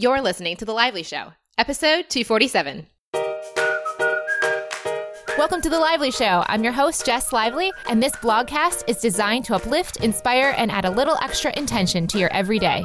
You're listening to The Lively Show, episode 247. Welcome to The Lively Show. I'm your host, Jess Lively, and this blogcast is designed to uplift, inspire, and add a little extra intention to your everyday.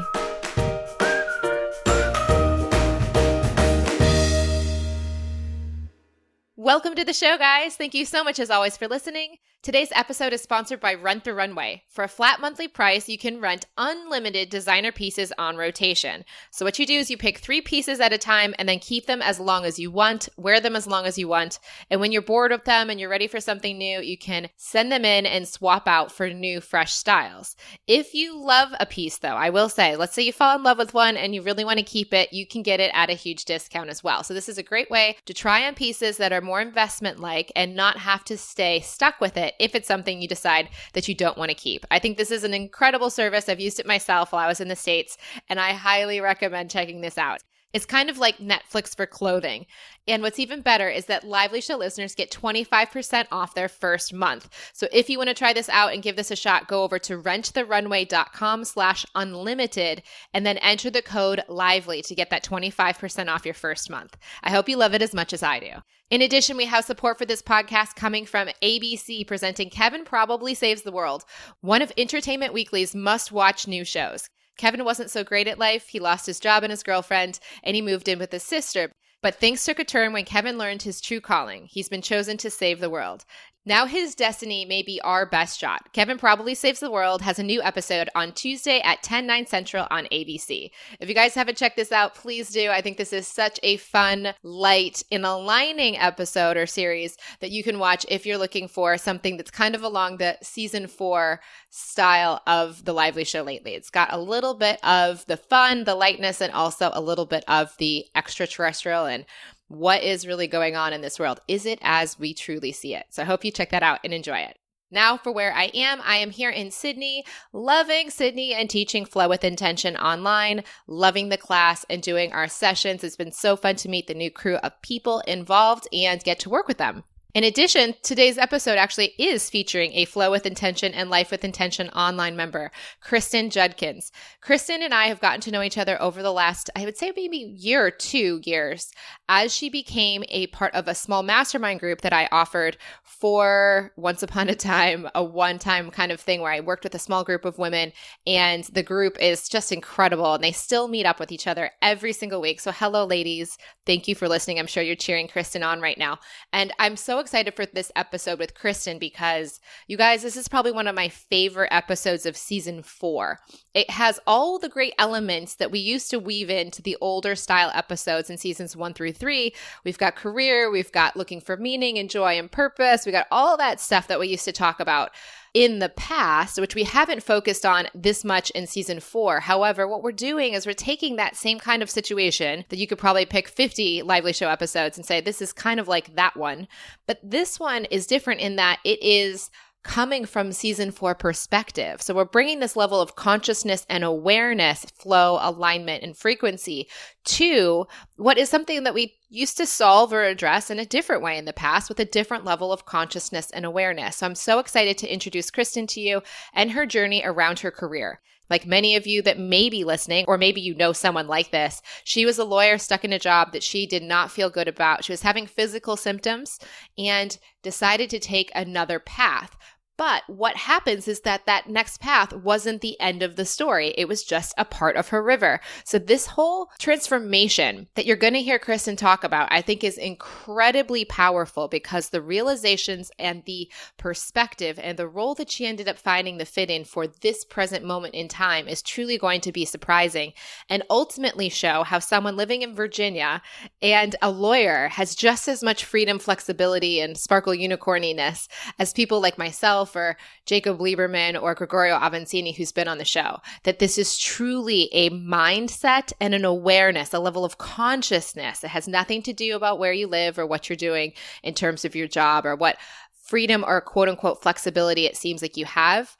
Welcome to the show, guys. Thank you so much, as always, for listening. Today's episode is sponsored by Rent the Runway. For a flat monthly price, you can rent unlimited designer pieces on rotation. So, what you do is you pick three pieces at a time and then keep them as long as you want, wear them as long as you want. And when you're bored with them and you're ready for something new, you can send them in and swap out for new, fresh styles. If you love a piece, though, I will say, let's say you fall in love with one and you really want to keep it, you can get it at a huge discount as well. So, this is a great way to try on pieces that are more investment like and not have to stay stuck with it if it's something you decide that you don't want to keep. I think this is an incredible service. I've used it myself while I was in the States, and I highly recommend checking this out. It's kind of like Netflix for clothing. And what's even better is that Lively Show listeners get 25% off their first month. So if you want to try this out and give this a shot, go over to renttherunway.com slash unlimited and then enter the code lively to get that 25% off your first month. I hope you love it as much as I do. In addition, we have support for this podcast coming from ABC presenting Kevin Probably Saves the World, one of Entertainment Weekly's must watch new shows. Kevin wasn't so great at life. He lost his job and his girlfriend, and he moved in with his sister. But things took a turn when Kevin learned his true calling. He's been chosen to save the world. Now his destiny may be our best shot. Kevin Probably Saves the World has a new episode on Tuesday at 10, 9 central on ABC. If you guys haven't checked this out, please do. I think this is such a fun, light, and aligning episode or series that you can watch if you're looking for something that's kind of along the season four style of The Lively Show lately. It's got a little bit of the fun, the lightness, and also a little bit of the extraterrestrial and what is really going on in this world. Is it as we truly see it? So I hope you check that out and enjoy it. Now, for where I am, I am here in Sydney, loving Sydney and teaching Flow with Intention online, loving the class and doing our sessions. It's been so fun to meet the new crew of people involved and get to work with them. In addition, today's episode actually is featuring a Flow with Intention and Life with Intention online member, Kristyn Judkins. Kristyn and I have gotten to know each other over the last, I would say maybe year or two years, as she became a part of a small mastermind group that I offered for once upon a time, a one time kind of thing where I worked with a small group of women and the group is just incredible and they still meet up with each other every single week. So hello ladies. Thank you for listening. I'm sure you're cheering Kristyn on right now. And I'm so excited for this episode with Kristyn because you guys, this is probably one of my favorite episodes of season four. It has all the great elements that we used to weave into the older style episodes in seasons one through three. We've got career, we've got looking for meaning and joy and purpose, we got all that stuff that we used to talk about in the past, which we haven't focused on this much in season four. However, what we're doing is we're taking that same kind of situation that you could probably pick 50 Lively Show episodes and say, this is kind of like that one. But this one is different in that it is coming from season four perspective. So we're bringing this level of consciousness and awareness, flow, alignment, and frequency to what is something that we used to solve or address in a different way in the past with a different level of consciousness and awareness. So I'm so excited to introduce Kristyn to you and her journey around her career. Like many of you that may be listening, or maybe you know someone like this, she was a lawyer stuck in a job that she did not feel good about. She was having physical symptoms and decided to take another path. But what happens is that that next path wasn't the end of the story. It was just a part of her river. So this whole transformation that you're going to hear Kristyn talk about, I think is incredibly powerful because the realizations and the perspective and the role that she ended up finding the fit in for this present moment in time is truly going to be surprising and ultimately show how someone living in Virginia and a lawyer has just as much freedom, flexibility, and sparkle unicorniness as people like myself for Jacob Liberman or Gregorio Avancini, who's been on the show, that this is truly a mindset and an awareness, a level of consciousness. It has nothing to do about where you live or what you're doing in terms of your job or what freedom or quote unquote flexibility it seems like you have.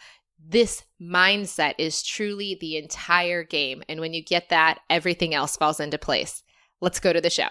This mindset is truly the entire game. And when you get that, everything else falls into place. Let's go to the show.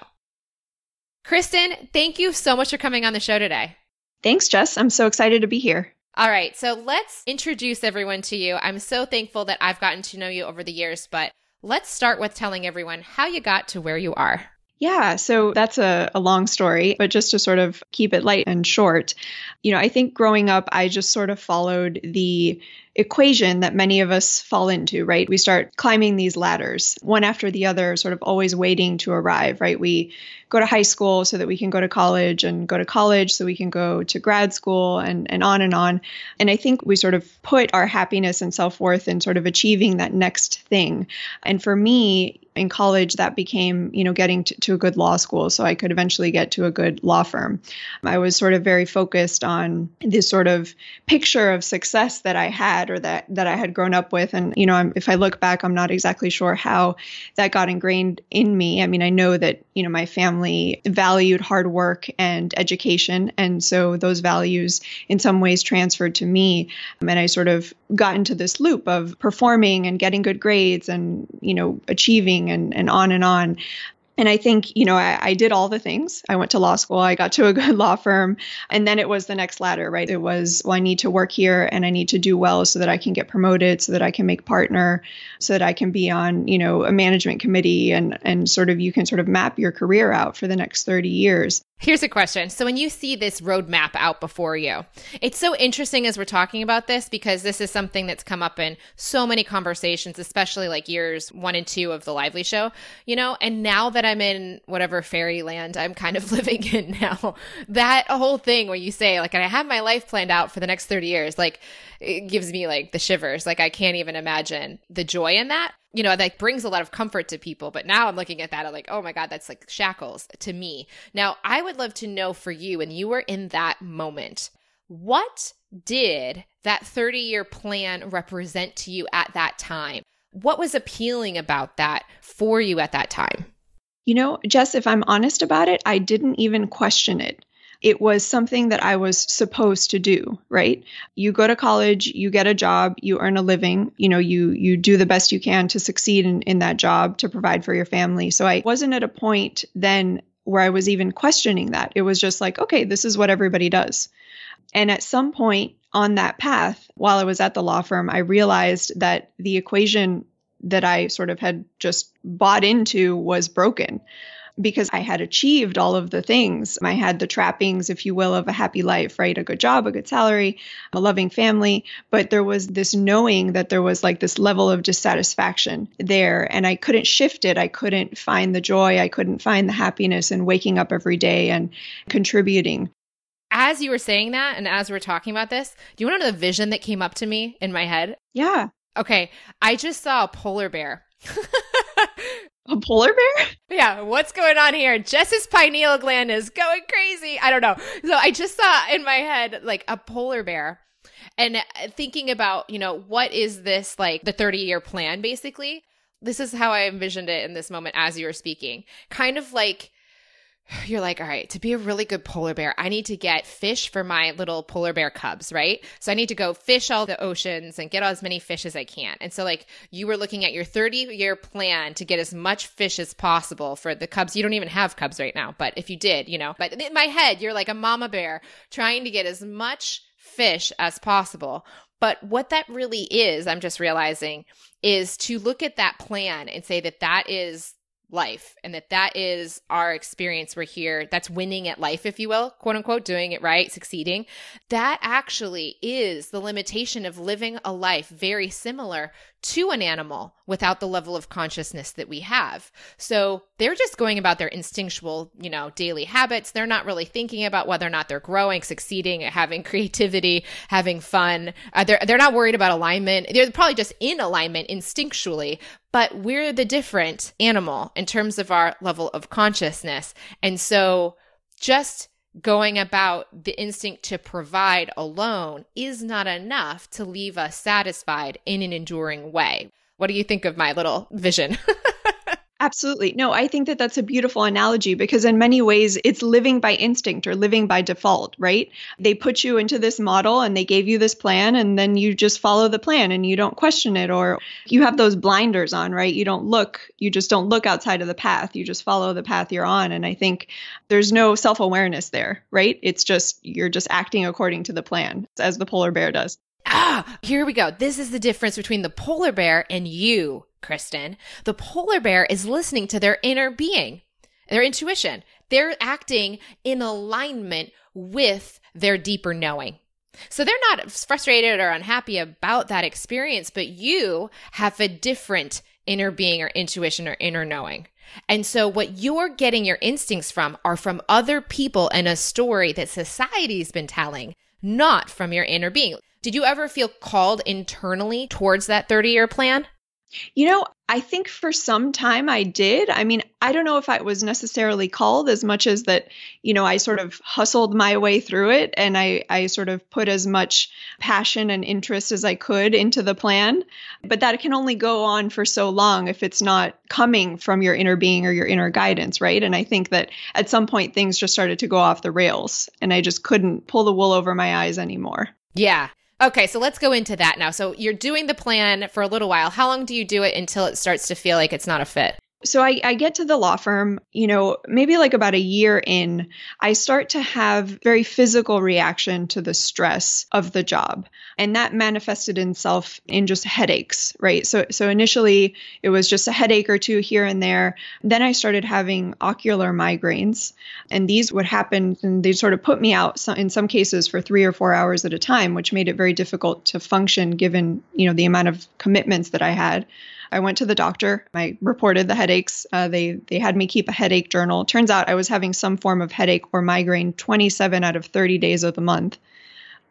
Kristyn, thank you so much for coming on the show today. Thanks, Jess. I'm so excited to be here. All right, so let's introduce everyone to you. I'm so thankful that I've gotten to know you over the years, but let's start with telling everyone how you got to where you are. Yeah, so that's a, a long story, but just to sort of keep it light and short, you know, I think growing up, I just sort of followed the equation that many of us fall into, right? We start climbing these ladders, one after the other, sort of always waiting to arrive, right? We go to high school so that we can go to college and go to college so we can go to grad school and, and on and on. And I think we sort of put our happiness and self worth in sort of achieving that next thing. And for me, in college that became you know getting to, to, a good law school so i could eventually get to a good law firm i was sort of very focused on this sort of picture of success that i had or that that I had grown up with. And you know, I'm, if I look back, I'm not exactly sure how that got ingrained in me. I mean, I know that you know my family valued hard work and education, and so those values in some ways transferred to me. Um, and I sort of got into this loop of performing and getting good grades and you know achieving and and on and on and I think, you know, I, I, did all the things. I went to law school, I got to a good law firm, and then it was the next ladder, right? It was, well, I need to work here and I need to do well so that I can get promoted, so that I can make partner, so that I can be on, you know, a management committee and and sort of you can sort of map your career out for the next 30 years. Here's a question. So, when you see this roadmap out before you, it's so interesting as we're talking about this because this is something that's come up in so many conversations, especially like years one and two of the Lively Show, you know. And now that I'm in whatever fairyland I'm kind of living in now, that whole thing where you say, like, I have my life planned out for the next 30 years, like, it gives me like the shivers. Like, I can't even imagine the joy in that you know, that brings a lot of comfort to people. But now I'm looking at that, I'm like, oh my God, that's like shackles to me. Now, I would love to know for you, when you were in that moment, what did that 30 year plan represent to you at that time? What was appealing about that for you at that time? You know, Jess, if I'm honest about it, I didn't even question it it was something that I was supposed to do, right? You go to college, you get a job, you earn a living, you know, you you do the best you can to succeed in, in that job to provide for your family. So I wasn't at a point then where I was even questioning that. It was just like, okay, this is what everybody does. And at some point on that path, while I was at the law firm, I realized that the equation that I sort of had just bought into was broken because I had achieved all of the things. I had the trappings, if you will, of a happy life, right? A good job, a good salary, a loving family. But there was this knowing that there was like this level of dissatisfaction there. And I couldn't shift it. I couldn't find the joy. I couldn't find the happiness in waking up every day and contributing. As you were saying that, and as we're talking about this, do you want to know the vision that came up to me in my head? Yeah. Okay. I just saw a polar bear. A polar bear? Yeah, what's going on here? Jess's pineal gland is going crazy. I don't know. So I just saw in my head like a polar bear and uh, thinking about, you know, what is this like the 30 year plan basically? This is how I envisioned it in this moment as you were speaking. Kind of like you're like, all right, to be a really good polar bear, I need to get fish for my little polar bear cubs, right? So I need to go fish all the oceans and get as many fish as I can. And so, like, you were looking at your 30 year plan to get as much fish as possible for the cubs. You don't even have cubs right now, but if you did, you know, but in my head, you're like a mama bear trying to get as much fish as possible. But what that really is, I'm just realizing, is to look at that plan and say that that is life and that that is our experience. We're here. That's winning at life if you will quote unquote doing it right succeeding. That actually is the limitation of living a life very similar to an animal without the level of consciousness that we have. So they're just going about their instinctual, you know, daily habits. They're not really thinking about whether or not they're growing, succeeding, having creativity, having fun. Uh, they're, they're not worried about alignment. They're probably just in alignment instinctually, but we're the different animal in terms of our level of consciousness. And so just going about the instinct to provide alone is not enough to leave us satisfied in an enduring way. What do you think of my little vision? Absolutely. No, I think that that's a beautiful analogy because, in many ways, it's living by instinct or living by default, right? They put you into this model and they gave you this plan, and then you just follow the plan and you don't question it, or you have those blinders on, right? You don't look, you just don't look outside of the path. You just follow the path you're on. And I think there's no self awareness there, right? It's just you're just acting according to the plan, as the polar bear does. Ah, here we go. This is the difference between the polar bear and you Kristyn, the polar bear is listening to their inner being, their intuition. They're acting in alignment with their deeper knowing. So they're not frustrated or unhappy about that experience, but you have a different inner being or intuition or inner knowing. And so what you're getting your instincts from are from other people and a story that society's been telling, not from your inner being. Did you ever feel called internally towards that 30 year plan? You know, I think for some time I did. I mean, I don't know if I was necessarily called as much as that, you know, I sort of hustled my way through it and I, I sort of put as much passion and interest as I could into the plan. But that can only go on for so long if it's not coming from your inner being or your inner guidance, right? And I think that at some point things just started to go off the rails and I just couldn't pull the wool over my eyes anymore. Yeah. Okay, so let's go into that now. So you're doing the plan for a little while. How long do you do it until it starts to feel like it's not a fit? So I, I, get to the law firm, you know, maybe like about a year in, I start to have very physical reaction to the stress of the job. And that manifested itself in just headaches, right? So so initially it was just a headache or two here and there. Then I started having ocular migraines. And these would happen and they sort of put me out in some cases for three or four hours at a time, which made it very difficult to function given, you know, the amount of commitments that I had. I went to the doctor. I reported the headaches. Uh, they they had me keep a headache journal. Turns out I was having some form of headache or migraine 27 out of 30 days of the month.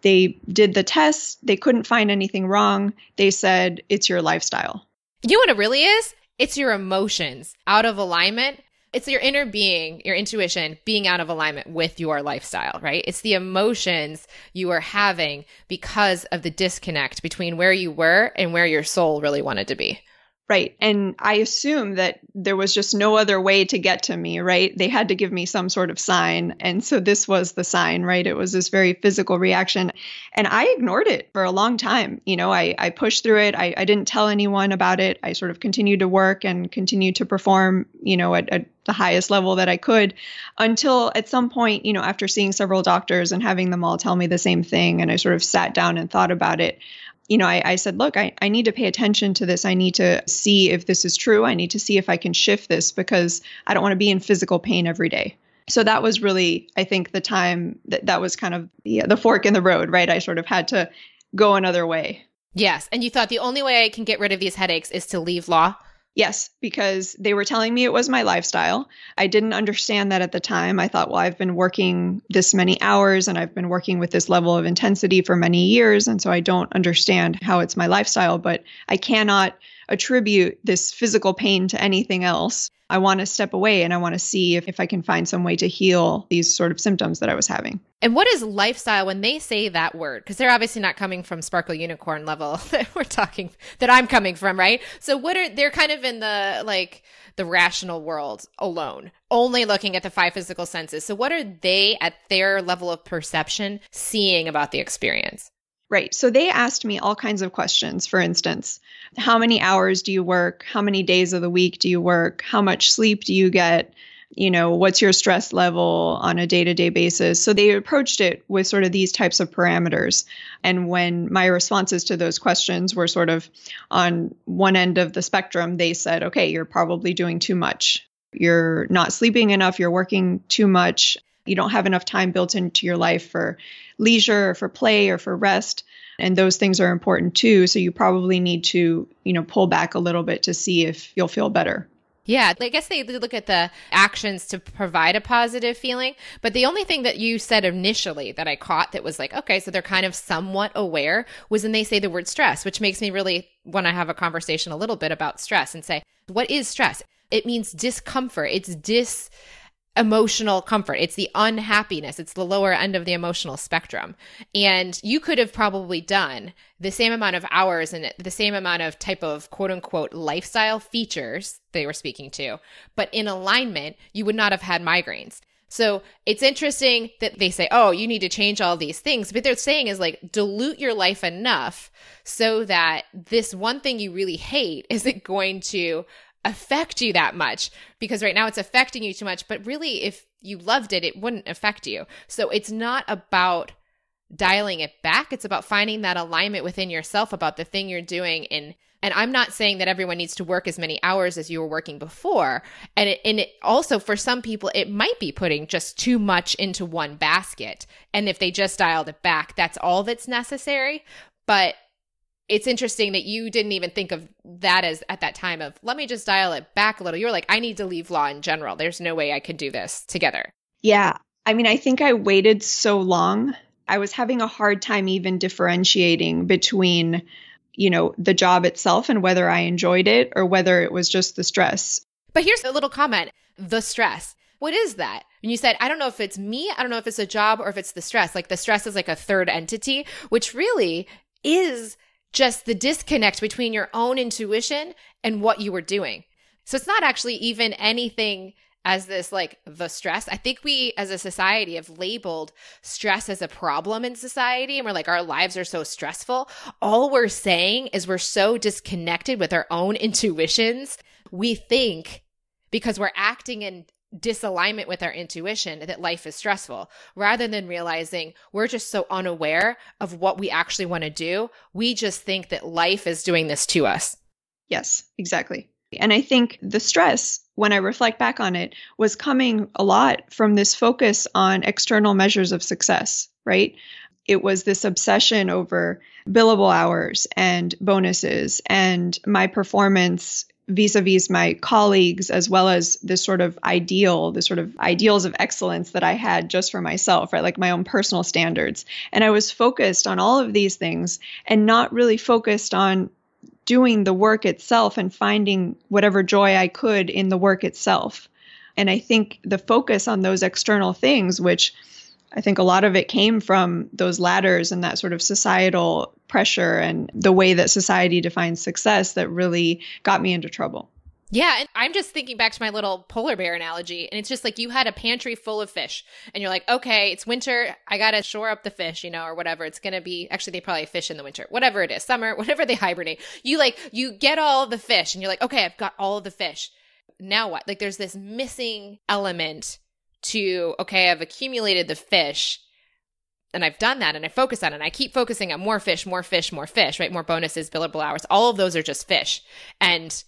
They did the test. They couldn't find anything wrong. They said it's your lifestyle. You know what it really is? It's your emotions out of alignment. It's your inner being, your intuition being out of alignment with your lifestyle, right? It's the emotions you are having because of the disconnect between where you were and where your soul really wanted to be. Right. And I assume that there was just no other way to get to me, right? They had to give me some sort of sign. And so this was the sign, right? It was this very physical reaction. And I ignored it for a long time. You know, I, I pushed through it. I, I didn't tell anyone about it. I sort of continued to work and continued to perform, you know, at, at the highest level that I could until at some point, you know, after seeing several doctors and having them all tell me the same thing, and I sort of sat down and thought about it you know, I, I said, look, I, I need to pay attention to this. I need to see if this is true. I need to see if I can shift this because I don't want to be in physical pain every day. So that was really, I think, the time that that was kind of the, the fork in the road, right? I sort of had to go another way. Yes. And you thought the only way I can get rid of these headaches is to leave law? Yes, because they were telling me it was my lifestyle. I didn't understand that at the time. I thought, well, I've been working this many hours and I've been working with this level of intensity for many years. And so I don't understand how it's my lifestyle, but I cannot attribute this physical pain to anything else. I want to step away and I want to see if, if I can find some way to heal these sort of symptoms that I was having. And what is lifestyle when they say that word? Because they're obviously not coming from sparkle unicorn level that we're talking that I'm coming from, right? So what are they're kind of in the like the rational world alone, only looking at the five physical senses. So what are they at their level of perception seeing about the experience? Right. So they asked me all kinds of questions. For instance, how many hours do you work? How many days of the week do you work? How much sleep do you get? You know, what's your stress level on a day to day basis? So they approached it with sort of these types of parameters. And when my responses to those questions were sort of on one end of the spectrum, they said, okay, you're probably doing too much. You're not sleeping enough. You're working too much you don't have enough time built into your life for leisure or for play or for rest and those things are important too so you probably need to you know pull back a little bit to see if you'll feel better yeah, I guess they look at the actions to provide a positive feeling. But the only thing that you said initially that I caught that was like, okay, so they're kind of somewhat aware was when they say the word stress, which makes me really want to have a conversation a little bit about stress and say, what is stress? It means discomfort. It's dis emotional comfort. It's the unhappiness. It's the lower end of the emotional spectrum. And you could have probably done the same amount of hours and the same amount of type of quote unquote lifestyle features they were speaking to, but in alignment, you would not have had migraines. So it's interesting that they say, oh, you need to change all these things. But they're saying is like dilute your life enough so that this one thing you really hate isn't going to affect you that much because right now it's affecting you too much. But really, if you loved it, it wouldn't affect you. So it's not about dialing it back. It's about finding that alignment within yourself about the thing you're doing and and I'm not saying that everyone needs to work as many hours as you were working before. And it, and it also for some people it might be putting just too much into one basket. And if they just dialed it back, that's all that's necessary. But it's interesting that you didn't even think of that as at that time of let me just dial it back a little. You're like, I need to leave law in general. There's no way I could do this together. Yeah. I mean, I think I waited so long. I was having a hard time even differentiating between you know, the job itself and whether I enjoyed it or whether it was just the stress. But here's a little comment the stress. What is that? And you said, I don't know if it's me, I don't know if it's a job or if it's the stress. Like the stress is like a third entity, which really is just the disconnect between your own intuition and what you were doing. So it's not actually even anything as this like the stress. I think we as a society have labeled stress as a problem in society and we're like our lives are so stressful. All we're saying is we're so disconnected with our own intuitions. We think because we're acting in disalignment with our intuition that life is stressful rather than realizing we're just so unaware of what we actually want to do. We just think that life is doing this to us. Yes, exactly. And I think the stress, when I reflect back on it, was coming a lot from this focus on external measures of success, right? It was this obsession over billable hours and bonuses and my performance vis-a-vis my colleagues as well as this sort of ideal the sort of ideals of excellence that i had just for myself right like my own personal standards and i was focused on all of these things and not really focused on doing the work itself and finding whatever joy I could in the work itself. And I think the focus on those external things, which I think a lot of it came from those ladders and that sort of societal pressure and the way that society defines success that really got me into trouble. Yeah, and I'm just thinking back to my little polar bear analogy, and it's just like you had a pantry full of fish, and you're like, okay, it's winter, I gotta shore up the fish, you know, or whatever. It's gonna be actually they probably fish in the winter, whatever it is, summer, whatever they hibernate. You like you get all the fish, and you're like, okay, I've got all the fish. Now what? Like there's this missing element to okay, I've accumulated the fish and I've done that and I focus on it and I keep focusing on more fish, more fish, more fish, right? More bonuses, billable hours. All of those are just fish. And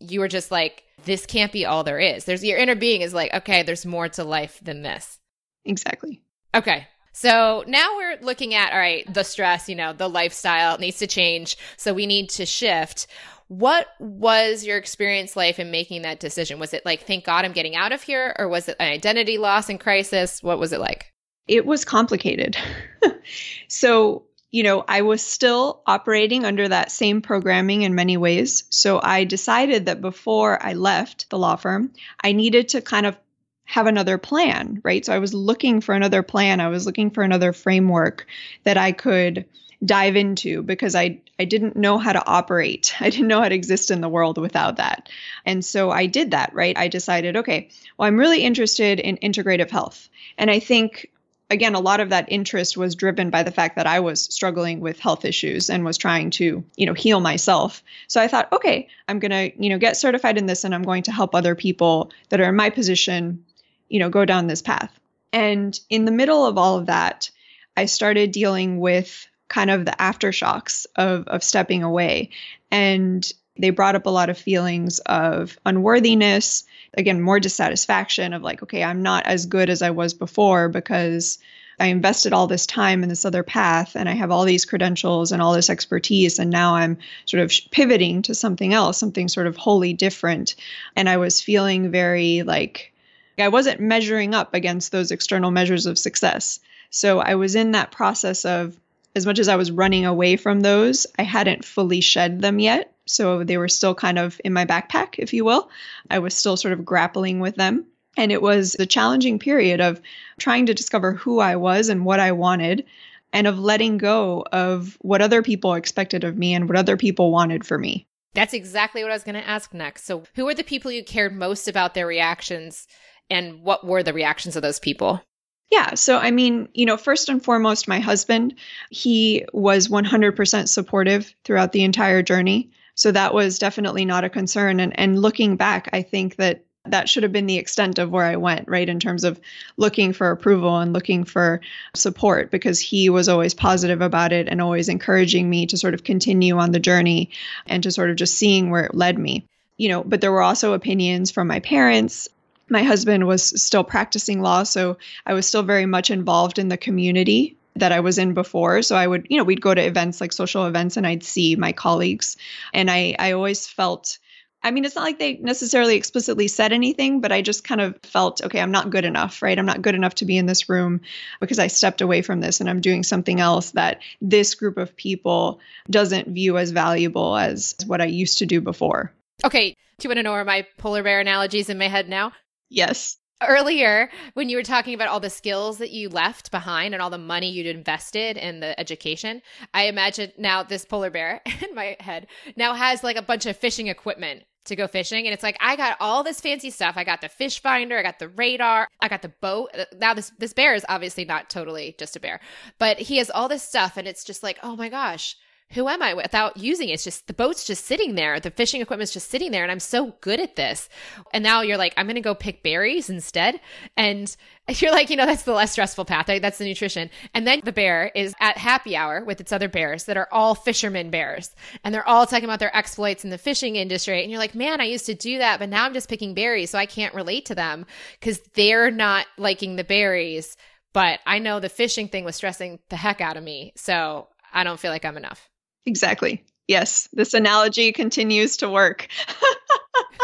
you were just like, this can't be all there is. There's your inner being is like, okay, there's more to life than this. Exactly. Okay. So now we're looking at, all right, the stress, you know, the lifestyle needs to change. So we need to shift. What was your experience life in making that decision? Was it like, thank God I'm getting out of here? Or was it an identity loss and crisis? What was it like? It was complicated. so you know, I was still operating under that same programming in many ways. So I decided that before I left the law firm, I needed to kind of have another plan, right? So I was looking for another plan. I was looking for another framework that I could dive into because I I didn't know how to operate. I didn't know how to exist in the world without that. And so I did that, right? I decided, okay, well I'm really interested in integrative health. And I think again, a lot of that interest was driven by the fact that I was struggling with health issues and was trying to, you know, heal myself. So I thought, okay, I'm going to, you know, get certified in this and I'm going to help other people that are in my position, you know, go down this path. And in the middle of all of that, I started dealing with kind of the aftershocks of of stepping away. And they brought up a lot of feelings of unworthiness, again, more dissatisfaction of like, okay, I'm not as good as I was before because I invested all this time in this other path and I have all these credentials and all this expertise. And now I'm sort of pivoting to something else, something sort of wholly different. And I was feeling very like I wasn't measuring up against those external measures of success. So I was in that process of, as much as I was running away from those, I hadn't fully shed them yet. So they were still kind of in my backpack, if you will. I was still sort of grappling with them. And it was a challenging period of trying to discover who I was and what I wanted, and of letting go of what other people expected of me and what other people wanted for me. That's exactly what I was going to ask next. So, who were the people you cared most about their reactions, and what were the reactions of those people? Yeah. So, I mean, you know, first and foremost, my husband, he was 100% supportive throughout the entire journey. So that was definitely not a concern. And, and looking back, I think that that should have been the extent of where I went, right? In terms of looking for approval and looking for support, because he was always positive about it and always encouraging me to sort of continue on the journey and to sort of just seeing where it led me. You know, but there were also opinions from my parents. My husband was still practicing law, so I was still very much involved in the community that I was in before. So I would, you know, we'd go to events like social events and I'd see my colleagues. And I, I always felt I mean, it's not like they necessarily explicitly said anything, but I just kind of felt, okay, I'm not good enough, right? I'm not good enough to be in this room because I stepped away from this and I'm doing something else that this group of people doesn't view as valuable as what I used to do before. Okay. Do you want to know where my polar bear analogies in my head now? Yes. Earlier, when you were talking about all the skills that you left behind and all the money you'd invested in the education, I imagine now this polar bear in my head now has like a bunch of fishing equipment to go fishing and it's like I got all this fancy stuff. I got the fish finder, I got the radar, I got the boat. Uh, now this this bear is obviously not totally just a bear, but he has all this stuff and it's just like, "Oh my gosh, who am I without using it? It's just the boat's just sitting there. The fishing equipment's just sitting there and I'm so good at this. And now you're like, I'm going to go pick berries instead. And you're like, you know, that's the less stressful path. That's the nutrition. And then the bear is at happy hour with its other bears that are all fishermen bears. And they're all talking about their exploits in the fishing industry. And you're like, man, I used to do that, but now I'm just picking berries. So I can't relate to them because they're not liking the berries. But I know the fishing thing was stressing the heck out of me. So I don't feel like I'm enough. Exactly. Yes, this analogy continues to work.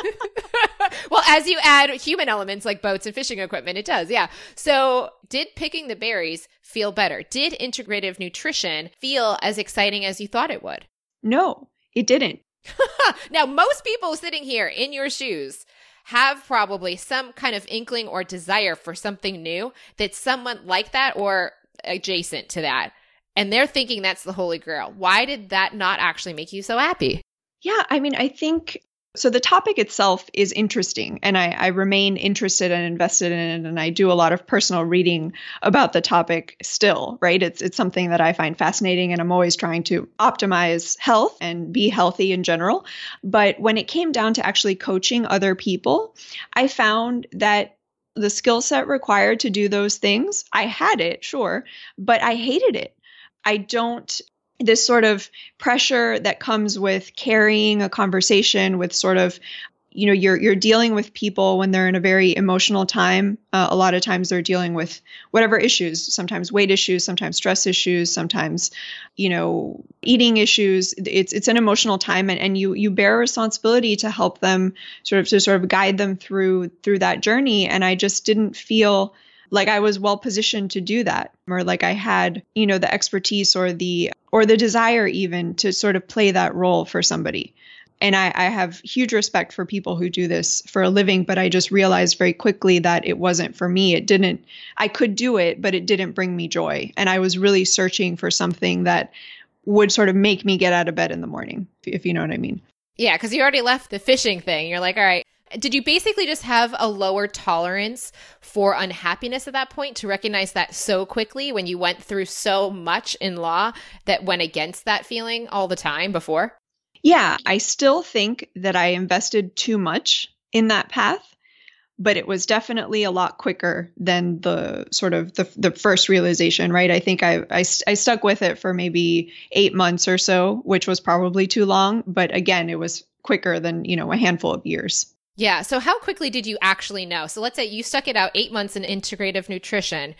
well, as you add human elements like boats and fishing equipment, it does. Yeah. So, did picking the berries feel better? Did integrative nutrition feel as exciting as you thought it would? No, it didn't. now, most people sitting here in your shoes have probably some kind of inkling or desire for something new that someone like that or adjacent to that and they're thinking that's the holy grail. Why did that not actually make you so happy? Yeah, I mean, I think so. The topic itself is interesting, and I, I, remain interested and invested in it. And I do a lot of personal reading about the topic still, right? It's, it's something that I find fascinating, and I'm always trying to optimize health and be healthy in general. But when it came down to actually coaching other people, I found that the skill set required to do those things, I had it, sure, but I hated it. I don't this sort of pressure that comes with carrying a conversation with sort of you know you're you're dealing with people when they're in a very emotional time. Uh, a lot of times they're dealing with whatever issues sometimes weight issues sometimes stress issues sometimes you know eating issues. It's it's an emotional time and, and you you bear a responsibility to help them sort of to sort of guide them through through that journey. And i just didn't feel like I was well positioned to do that or like I had, you know, the expertise or the or the desire even to sort of play that role for somebody. And I, I have huge respect for people who do this for a living, but I just realized very quickly that it wasn't for me. It didn't, I could do it, but it didn't bring me joy. And I was really searching for something that would sort of make me get out of bed in the morning, if you know what I mean. Yeah, because you already left the fishing thing. You're like, all right, did you basically just have a lower tolerance for unhappiness at that point to recognize that so quickly when you went through so much in law that went against that feeling all the time before? Yeah, I still think that I invested too much in that path, but it was definitely a lot quicker than the sort of the, the first realization, right? I think I, I, I stuck with it for maybe eight months or so, which was probably too long, but again, it was quicker than, you know, a handful of years. Yeah. So, how quickly did you actually know? So, let's say you stuck it out eight months in integrative nutrition.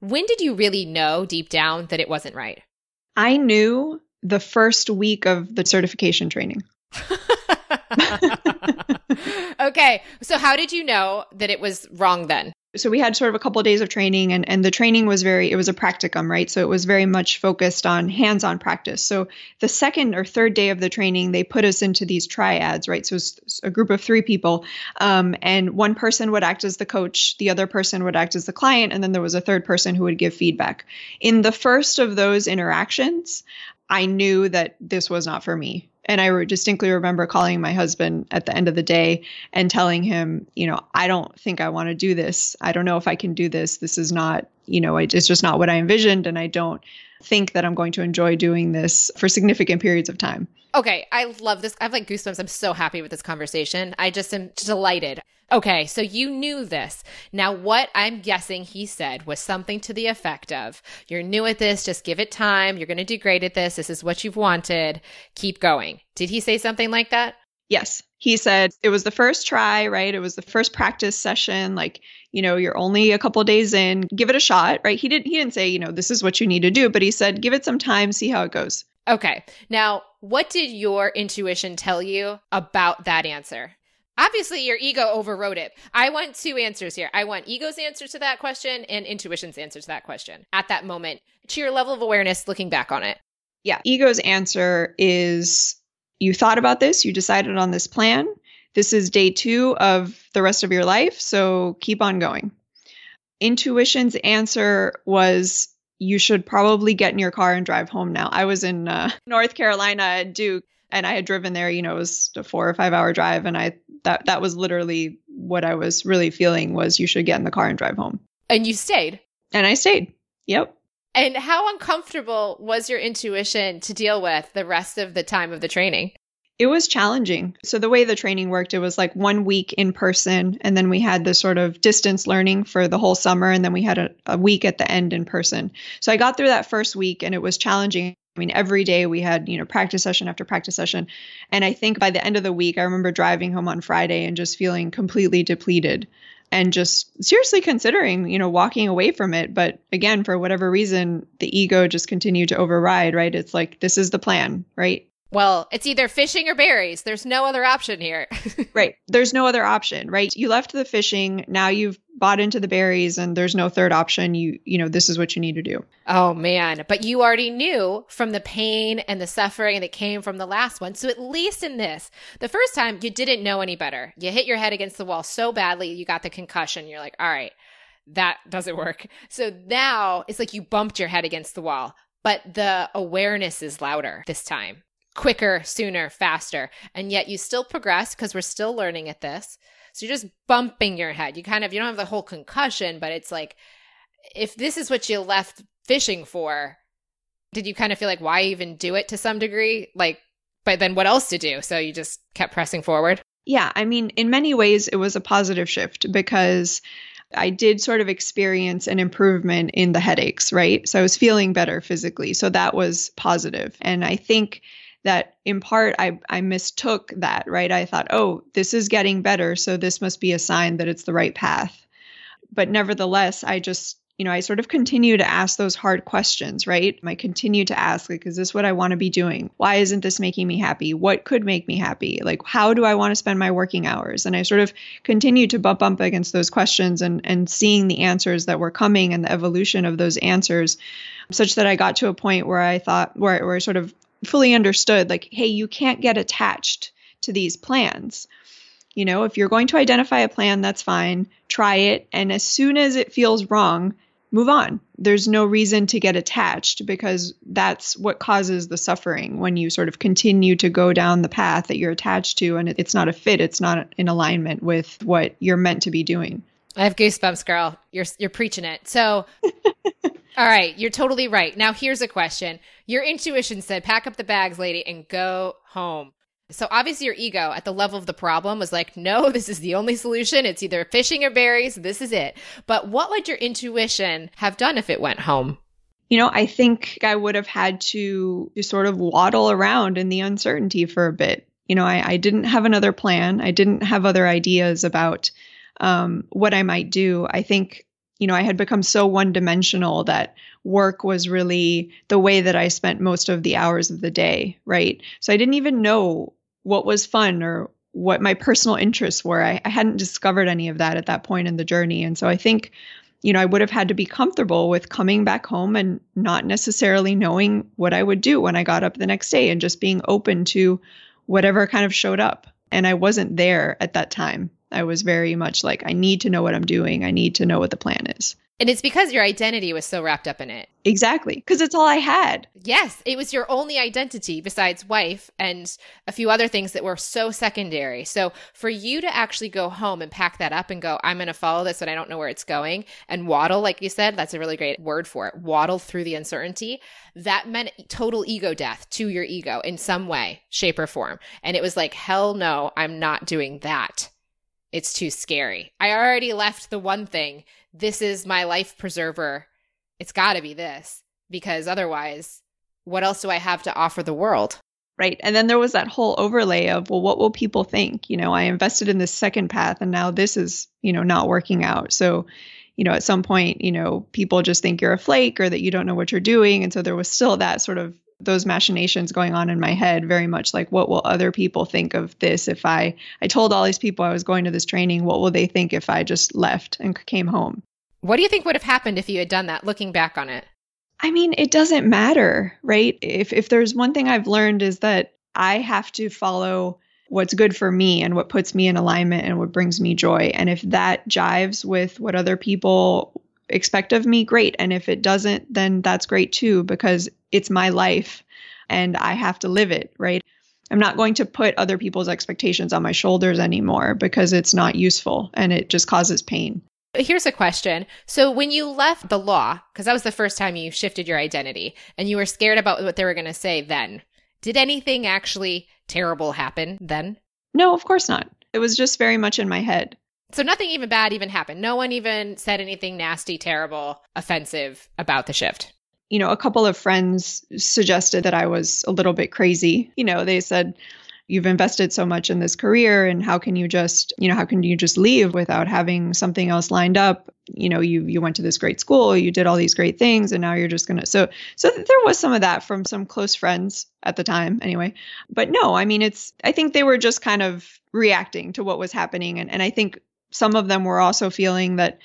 When did you really know deep down that it wasn't right? I knew the first week of the certification training. okay. So, how did you know that it was wrong then? So we had sort of a couple of days of training and, and the training was very it was a practicum right? So it was very much focused on hands-on practice. So the second or third day of the training they put us into these triads right? So it's a group of three people um, and one person would act as the coach the other person would act as the client and then there was a third person who would give feedback. In the first of those interactions i knew that this was not for me and I distinctly remember calling my husband at the end of the day and telling him, you know, I don't think I want to do this. I don't know if I can do this. This is not, you know, it's just not what I envisioned. And I don't think that I'm going to enjoy doing this for significant periods of time. Okay. I love this. I have like goosebumps. I'm so happy with this conversation. I just am delighted. Okay, so you knew this. Now, what I'm guessing he said was something to the effect of You're new at this, just give it time. You're going to do great at this. This is what you've wanted. Keep going. Did he say something like that? Yes. He said it was the first try, right? It was the first practice session. Like, you know, you're only a couple days in, give it a shot, right? He didn't he didn't say, you know, this is what you need to do, but he said, give it some time, see how it goes. Okay. Now, what did your intuition tell you about that answer? Obviously, your ego overrode it. I want two answers here. I want ego's answer to that question and intuition's answer to that question at that moment, to your level of awareness looking back on it. Yeah. Ego's answer is you thought about this, you decided on this plan. This is day two of the rest of your life, so keep on going. Intuition's answer was you should probably get in your car and drive home now. I was in uh, North Carolina at Duke and I had driven there, you know, it was a 4 or 5 hour drive and I that that was literally what I was really feeling was you should get in the car and drive home. And you stayed. And I stayed. Yep. And how uncomfortable was your intuition to deal with the rest of the time of the training? It was challenging. So, the way the training worked, it was like one week in person, and then we had this sort of distance learning for the whole summer, and then we had a, a week at the end in person. So, I got through that first week, and it was challenging. I mean, every day we had, you know, practice session after practice session. And I think by the end of the week, I remember driving home on Friday and just feeling completely depleted and just seriously considering, you know, walking away from it. But again, for whatever reason, the ego just continued to override, right? It's like, this is the plan, right? Well, it's either fishing or berries. There's no other option here. right. There's no other option, right? You left the fishing, now you've bought into the berries and there's no third option. You you know, this is what you need to do. Oh man, but you already knew from the pain and the suffering that came from the last one. So at least in this, the first time you didn't know any better. You hit your head against the wall so badly, you got the concussion. You're like, "All right, that doesn't work." So now it's like you bumped your head against the wall, but the awareness is louder this time quicker, sooner, faster. And yet you still progress because we're still learning at this. So you're just bumping your head. You kind of, you don't have the whole concussion, but it's like, if this is what you left fishing for, did you kind of feel like, why even do it to some degree? Like, but then what else to do? So you just kept pressing forward? Yeah. I mean, in many ways, it was a positive shift because I did sort of experience an improvement in the headaches, right? So I was feeling better physically. So that was positive. And I think that in part I, I mistook that, right? I thought, oh, this is getting better, so this must be a sign that it's the right path. But nevertheless, I just, you know, I sort of continue to ask those hard questions, right? I continue to ask, like, is this what I want to be doing? Why isn't this making me happy? What could make me happy? Like, how do I want to spend my working hours? And I sort of continue to bump up against those questions and and seeing the answers that were coming and the evolution of those answers such that I got to a point where I thought where where I sort of fully understood like hey you can't get attached to these plans. You know if you're going to identify a plan that's fine. Try it. And as soon as it feels wrong move on. There's no reason to get attached because that's what causes the suffering when you sort of continue to go down the path that you're attached to and it's not a fit. It's not in alignment with what you're meant to be doing. I have goosebumps, girl. You're you're preaching it. So, all right, you're totally right. Now here's a question. Your intuition said, "Pack up the bags, lady, and go home." So obviously your ego at the level of the problem was like, "No, this is the only solution. It's either fishing or berries. This is it." But what would your intuition have done if it went home? You know, I think I would have had to, sort of waddle around in the uncertainty for a bit. You know, I, I didn't have another plan. I didn't have other ideas about um, what I might do. I think, you know, I had become so one dimensional that work was really the way that I spent most of the hours of the day, right? So I didn't even know what was fun or what my personal interests were. I, I hadn't discovered any of that at that point in the journey. And so I think, you know, I would have had to be comfortable with coming back home and not necessarily knowing what I would do when I got up the next day and just being open to whatever kind of showed up. And I wasn't there at that time. I was very much like, I need to know what I'm doing. I need to know what the plan is. And it's because your identity was so wrapped up in it. Exactly. Because it's all I had. Yes. It was your only identity besides wife and a few other things that were so secondary. So for you to actually go home and pack that up and go, I'm going to follow this and I don't know where it's going and waddle, like you said, that's a really great word for it. Waddle through the uncertainty. That meant total ego death to your ego in some way, shape, or form. And it was like, hell no, I'm not doing that it's too scary. I already left the one thing. This is my life preserver. It's got to be this because otherwise, what else do I have to offer the world? Right. And then there was that whole overlay of, well, what will people think? You know, I invested in this second path and now this is, you know, not working out. So, you know, at some point, you know, people just think you're a flake or that you don't know what you're doing. And so there was still that sort of those machinations going on in my head very much like what will other people think of this if i i told all these people i was going to this training what will they think if i just left and came home? What do you think would have happened if you had done that looking back on it? I mean it doesn't matter right? If if there's one thing i've learned is that i have to follow what's good for me and what puts me in alignment and what brings me joy. And if that jives with what other people expect of me, great. And if it doesn't, then that's great too, because it's my life and I have to live it, right? I'm not going to put other people's expectations on my shoulders anymore because it's not useful and it just causes pain. Here's a question. So, when you left the law, because that was the first time you shifted your identity and you were scared about what they were going to say then, did anything actually terrible happen then? No, of course not. It was just very much in my head. So nothing even bad even happened. No one even said anything nasty, terrible, offensive about the shift. You know, a couple of friends suggested that I was a little bit crazy. You know, they said, you've invested so much in this career and how can you just you know how can you just leave without having something else lined up you know you you went to this great school you did all these great things and now you're just going to so so there was some of that from some close friends at the time anyway but no i mean it's i think they were just kind of reacting to what was happening and and i think some of them were also feeling that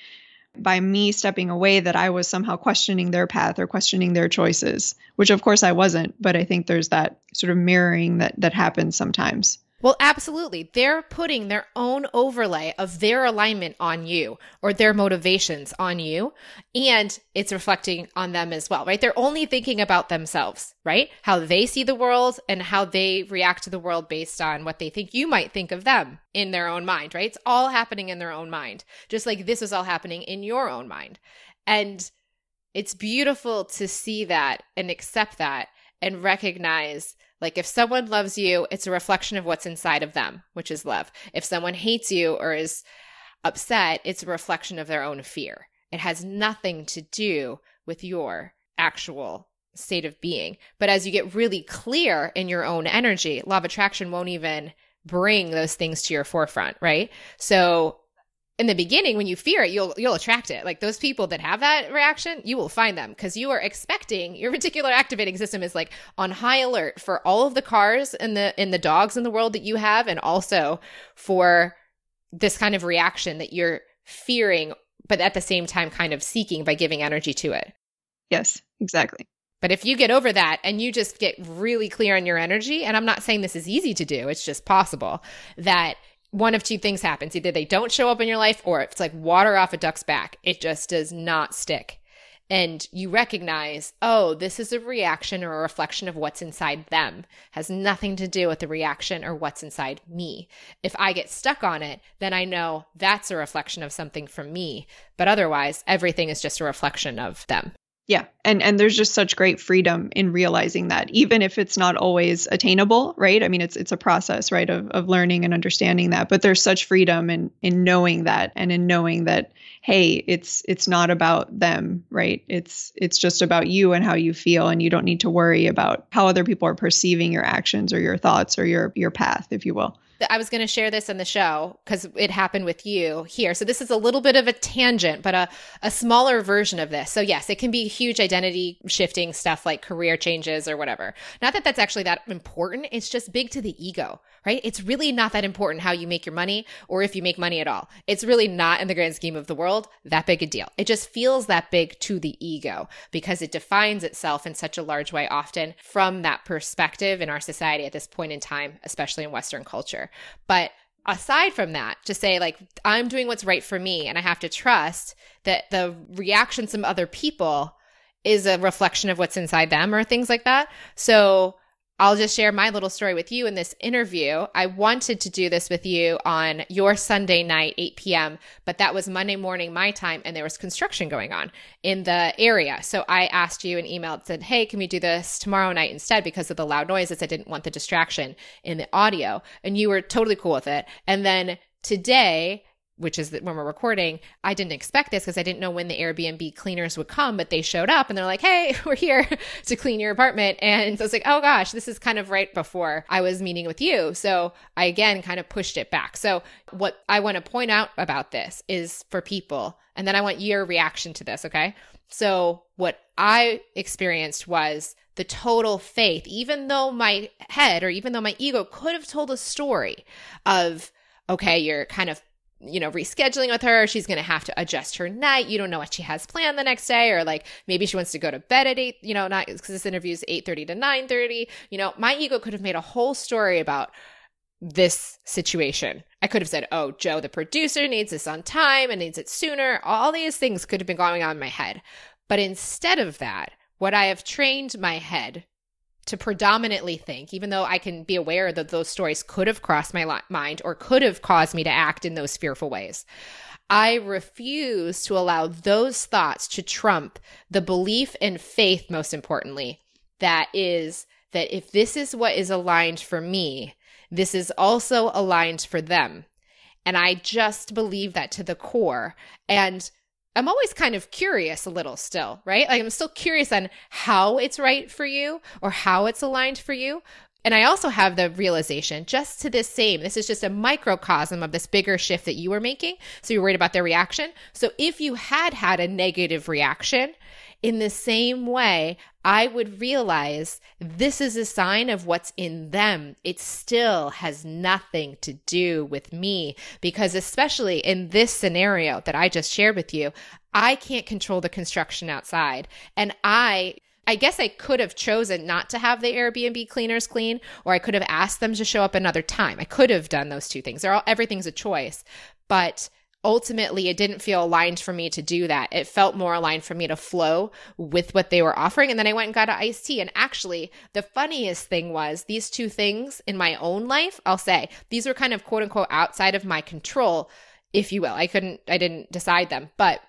by me stepping away that I was somehow questioning their path or questioning their choices, which of course I wasn't, but I think there's that sort of mirroring that that happens sometimes. Well, absolutely. They're putting their own overlay of their alignment on you or their motivations on you. And it's reflecting on them as well, right? They're only thinking about themselves, right? How they see the world and how they react to the world based on what they think you might think of them in their own mind, right? It's all happening in their own mind, just like this is all happening in your own mind. And it's beautiful to see that and accept that and recognize like if someone loves you, it's a reflection of what's inside of them, which is love. If someone hates you or is upset, it's a reflection of their own fear. It has nothing to do with your actual state of being. But as you get really clear in your own energy, law of attraction won't even bring those things to your forefront, right? So in the beginning when you fear it you'll you'll attract it. Like those people that have that reaction you will find them because you are expecting your reticular activating system is like on high alert for all of the cars and the in the dogs in the world that you have and also for this kind of reaction that you're fearing but at the same time kind of seeking by giving energy to it. Yes exactly. But if you get over that and you just get really clear on your energy and i'm not saying this is easy to do it's just possible that one of two things happens. Either they don't show up in your life or it's like water off a duck's back. It just does not stick. And you recognize, oh, this is a reaction or a reflection of what's inside them. Has nothing to do with the reaction or what's inside me. If I get stuck on it, then I know that's a reflection of something from me. But otherwise, everything is just a reflection of them. Yeah. And and there's just such great freedom in realizing that even if it's not always attainable, right? I mean it's it's a process, right, of of learning and understanding that, but there's such freedom in in knowing that and in knowing that hey, it's it's not about them, right? It's it's just about you and how you feel and you don't need to worry about how other people are perceiving your actions or your thoughts or your your path, if you will. I was going to share this in the show because it happened with you here. So this is a little bit of a tangent, but a, a smaller version of this. So yes, it can be huge identity shifting stuff like career changes or whatever. Not that that's actually that important. It's just big to the ego, right? It's really not that important how you make your money or if you make money at all. It's really not in the grand scheme of the world that big a deal. It just feels that big to the ego because it defines itself in such a large way often from that perspective in our society at this point in time, especially in Western culture. But aside from that, to say like I'm doing what's right for me and I have to trust that the reactions from other people is a reflection of what's inside them or things like that. So I'll just share my little story with you in this interview. I wanted to do this with you on your Sunday night, 8 p.m., but that was Monday morning, my time, and there was construction going on in the area. So I asked you an email that said, Hey, can we do this tomorrow night instead because of the loud noises? I didn't want the distraction in the audio. And you were totally cool with it. And then today, which is when we're recording, I didn't expect this because I didn't know when the Airbnb cleaners would come, but they showed up and they're like, hey, we're here to clean your apartment. And so I was like, oh gosh, this is kind of right before I was meeting with you. So I again kind of pushed it back. So what I want to point out about this is for people, and then I want your reaction to this, okay? So what I experienced was the total faith, even though my head or even though my ego could have told a story of, okay, you're kind of you know, rescheduling with her. She's going to have to adjust her night. You don't know what she has planned the next day, or like maybe she wants to go to bed at eight, you know, not because this interview is 8 30 to 9 30. You know, my ego could have made a whole story about this situation. I could have said, oh, Joe, the producer needs this on time and needs it sooner. All these things could have been going on in my head. But instead of that, what I have trained my head to predominantly think, even though I can be aware that those stories could have crossed my li- mind or could have caused me to act in those fearful ways. I refuse to allow those thoughts to trump the belief and faith, most importantly, that is that if this is what is aligned for me, this is also aligned for them. And I just believe that to the core. And I'm always kind of curious a little still, right? Like I'm still curious on how it's right for you or how it's aligned for you. And I also have the realization just to this same, this is just a microcosm of this bigger shift that you were making. So you're worried about their reaction. So if you had had a negative reaction, in the same way, I would realize this is a sign of what's in them. It still has nothing to do with me because, especially in this scenario that I just shared with you, I can't control the construction outside. And I I guess I could have chosen not to have the Airbnb cleaners clean, or I could have asked them to show up another time. I could have done those two things. They're all, everything's a choice. But ultimately it didn't feel aligned for me to do that. It felt more aligned for me to flow with what they were offering. And then I went and got an iced tea. And actually, the funniest thing was these two things in my own life, I'll say, these were kind of quote unquote outside of my control, if you will. I couldn't, I didn't decide them. But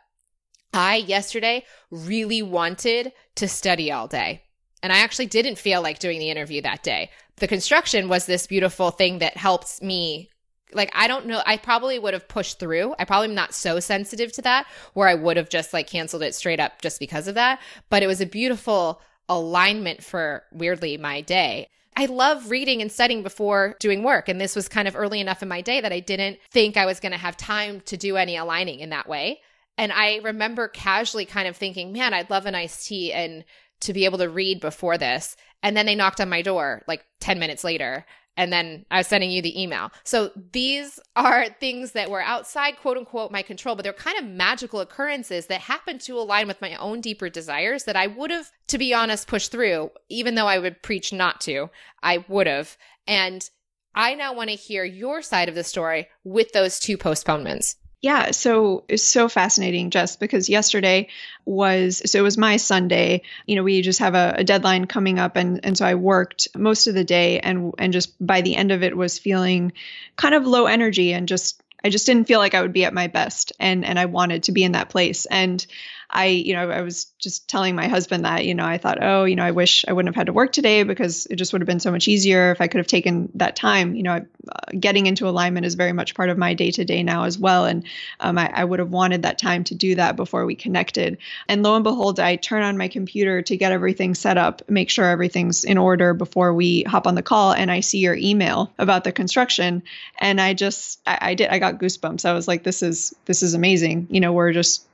I yesterday really wanted to study all day. And I actually didn't feel like doing the interview that day. The construction was this beautiful thing that helped me like I don't know. I probably would have pushed through. I probably am not so sensitive to that where I would have just like canceled it straight up just because of that. But it was a beautiful alignment for weirdly my day. I love reading and studying before doing work. And this was kind of early enough in my day that I didn't think I was going to have time to do any aligning in that way. And I remember casually kind of thinking, man, I'd love an iced tea and to be able to read before this. And then they knocked on my door like 10 minutes later and then I was sending you the email. So these are things that were outside, quote unquote, my control, but they're kind of magical occurrences that happen to align with my own deeper desires that I would have, to be honest, pushed through, even though I would preach not to. I would have. And I now want to hear your side of the story with those two postponements. Yeah, so it's so fascinating, Jess, because yesterday was so it was my Sunday. You know, we just have a, a, deadline coming up, and and so I worked most of the day, and and just by the end of it was feeling kind of low energy and just I just didn't feel like I would be at my best, and and I wanted to be in that place, and I, you know, I was just telling my husband that, you know, I thought, oh, you know, I wish I wouldn't have had to work today because it just would have been so much easier if I could have taken that time. You know, uh, getting into alignment is very much part of my day to day now as well. And um, I, I would have wanted that time to do that before we connected. And lo and behold, I turn on my computer to get everything set up, make sure everything's in order before we hop on the call. And I see your email about the construction. And I just, I, I did, I got goosebumps. I was like, this is, this is amazing. You know, we're just,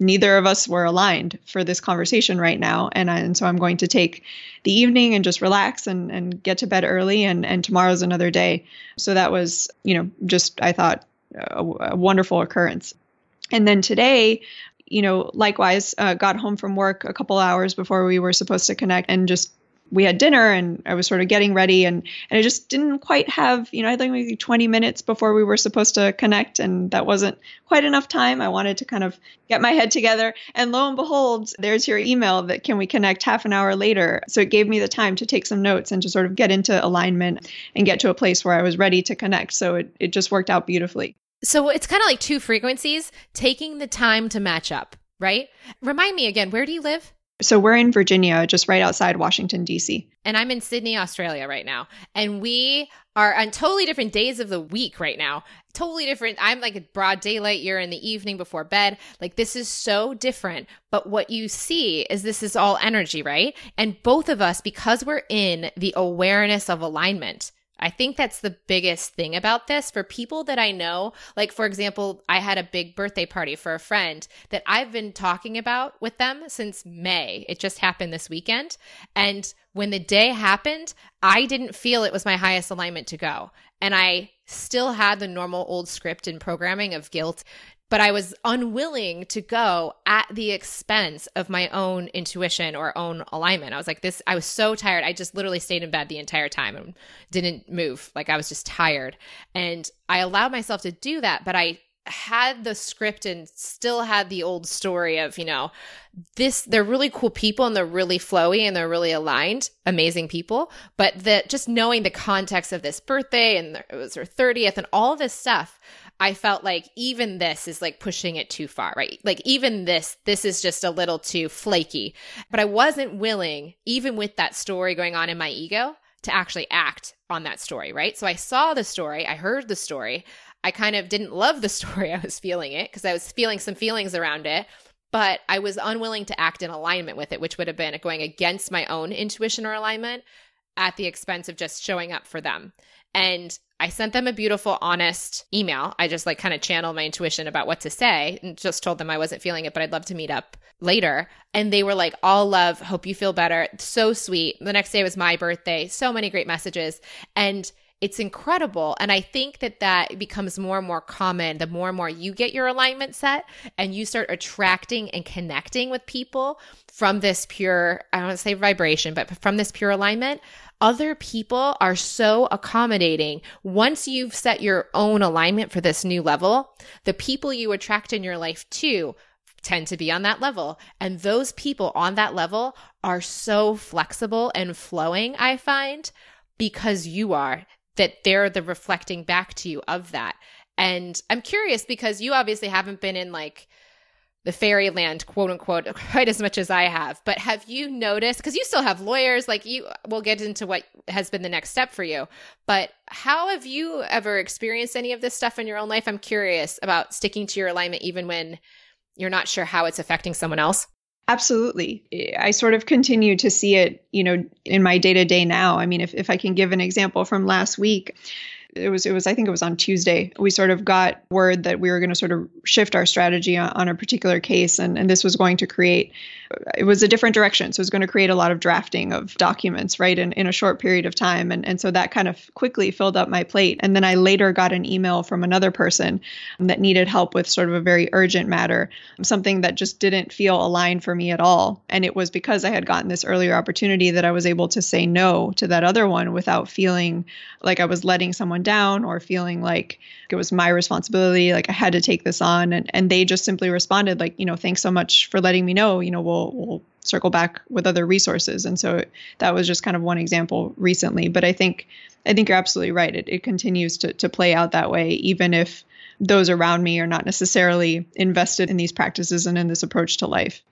neither of us were aligned for this conversation right now. And, and so i'm going to take the evening and just relax and, and get to bed early. And, and tomorrow's another day. So that was you know just i thought a, a wonderful occurrence. And then today you know likewise uh, got home from work a couple hours before we were supposed to connect and just we had dinner and I was sort of getting ready and and I just didn't quite have you know I think maybe 20 minutes before we were supposed to connect and that wasn't quite enough time. I wanted to kind of get my head together and lo and behold, there's your email that can we connect half an hour later. So it gave me the time to take some notes and to sort of get into alignment and get to a place where I was ready to connect. So it it just worked out beautifully. So it's kind of like two frequencies, taking the time to match up, right? Remind me again, where do you live? So we're in Virginia, just right outside Washington, D.C. And I'm in Sydney, Australia right now. And we are on totally different days of the week right now. Totally different. I'm like broad daylight. You're in the evening before bed. Like this is so different. But what you see is this is all energy, right? And both of us, because we're in the awareness of alignment, I think that's the biggest thing about this for people that I know. Like, for example, I had a big birthday party for a friend that I've been talking about with them since May. It just happened this weekend. And when the day happened, I didn't feel it was my highest alignment to go. And I still had the normal old script and programming of guilt but I was unwilling to go at the expense of my own intuition or own alignment. I was like, this, I was so tired. I just literally stayed in bed the entire time and didn't move. Like I was just tired. And I allowed myself to do that, but I had the script and still had the old story of, you know, this, they're really cool people and they're really flowy and they're really aligned, amazing people. But that just knowing the context of this birthday and it was her 30th and all this stuff, I felt like even this is like pushing it too far, right? Like even this, this is just a little too flaky. But I wasn't willing, even with that story going on in my ego, to actually act on that story, right? So I saw the story, I heard the story. I kind of didn't love the story I was feeling it because I was feeling some feelings around it, but I was unwilling to act in alignment with it, which would have been going against my own intuition or alignment at the expense of just showing up for them. And I sent them a beautiful, honest email. I just like kind of channeled my intuition about what to say and just told them I wasn't feeling it, but I'd love to meet up later. And they were like, all love, hope you feel better. So sweet. The next day was my birthday. So many great messages. And it's incredible. And I think that that becomes more and more common the more and more you get your alignment set and you start attracting and connecting with people from this pure, I don't want to say vibration, but from this pure alignment other people are so accommodating. Once you've set your own alignment for this new level, the people you attract in your life too tend to be on that level. And those people on that level are so flexible and flowing, I find, because you are, that they're the reflecting back to you of that. And I'm curious because you obviously haven't been in like the fairyland quote unquote quite as much as I have. But have you noticed because you still have lawyers like you we'll get into what has been the next step for you. But how have you ever experienced any of this stuff in your own life? I'm curious about sticking to your alignment even when you're not sure how it's affecting someone else. Absolutely. I sort of continue to see it, you know, in my day to day now. I mean, if, if I can give an example from last week, it was it was I think it was on Tuesday we sort of got word that we were going to sort of shift our strategy on, on, a particular case and and this was going to create it was a different direction so it was going to create a lot of drafting of documents right in, in a short period of time and and so that kind of quickly filled up my plate and then I later got an email from another person that needed help with sort of a very urgent matter something that just didn't feel aligned for me at all and it was because I had gotten this earlier opportunity that I was able to say no to that other one without feeling like I was letting someone down or feeling like it was my responsibility, like I had to take this on. And, and they just simply responded, like, you know, thanks so much for letting me know. You know, we'll, we'll circle back with other resources. And so that was just kind of one example recently. But I think, I think you're absolutely right. It, it continues to, to play out that way, even if those around me are not necessarily invested in these practices and in this approach to life.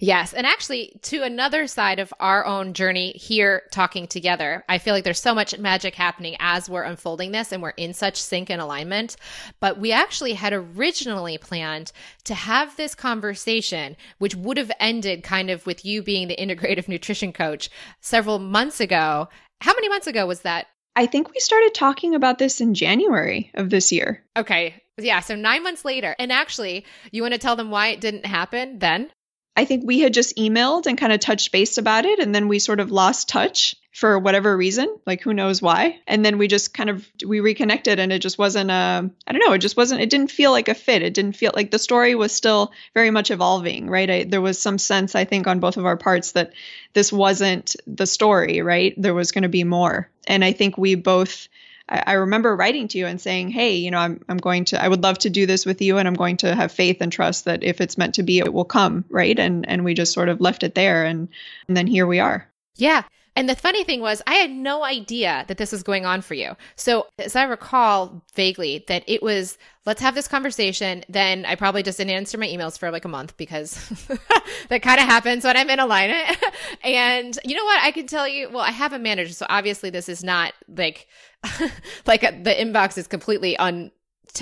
Yes. And actually, to another side of our own journey here talking together, I feel like there's so much magic happening as we're unfolding this and we're in such sync and alignment. But we actually had originally planned to have this conversation, which would have ended kind of with you being the integrative nutrition coach several months ago. How many months ago was that? I think we started talking about this in January of this year. Okay. Yeah. So nine months later. And actually, you want to tell them why it didn't happen then? I think we had just emailed and kind of touched base about it. And then we sort of lost touch for whatever reason, like who knows why. And then we just kind of, we reconnected and it just wasn't a, I don't know, it just wasn't, it didn't feel like a fit. It didn't feel like the story was still very much evolving, right? I, there was some sense, I think, on both of our parts that this wasn't the story, right? There was going to be more. And I think we both, I, remember writing to you and saying, "Hey, you know, I'm I'm going to I would love to do this with you, and I'm going to have faith and trust that if it's meant to be, it will come." Right, and and we just sort of left it there, and and then here we are. Yeah. And the funny thing was, I had no idea that this was going on for you. So, as I recall vaguely, that it was, let's have this conversation. Then I probably just didn't answer my emails for like a month because that kind of happens when I'm in alignment. and you know what? I can tell you, well, I have a manager. So, obviously, this is not like, like uh, the inbox is completely un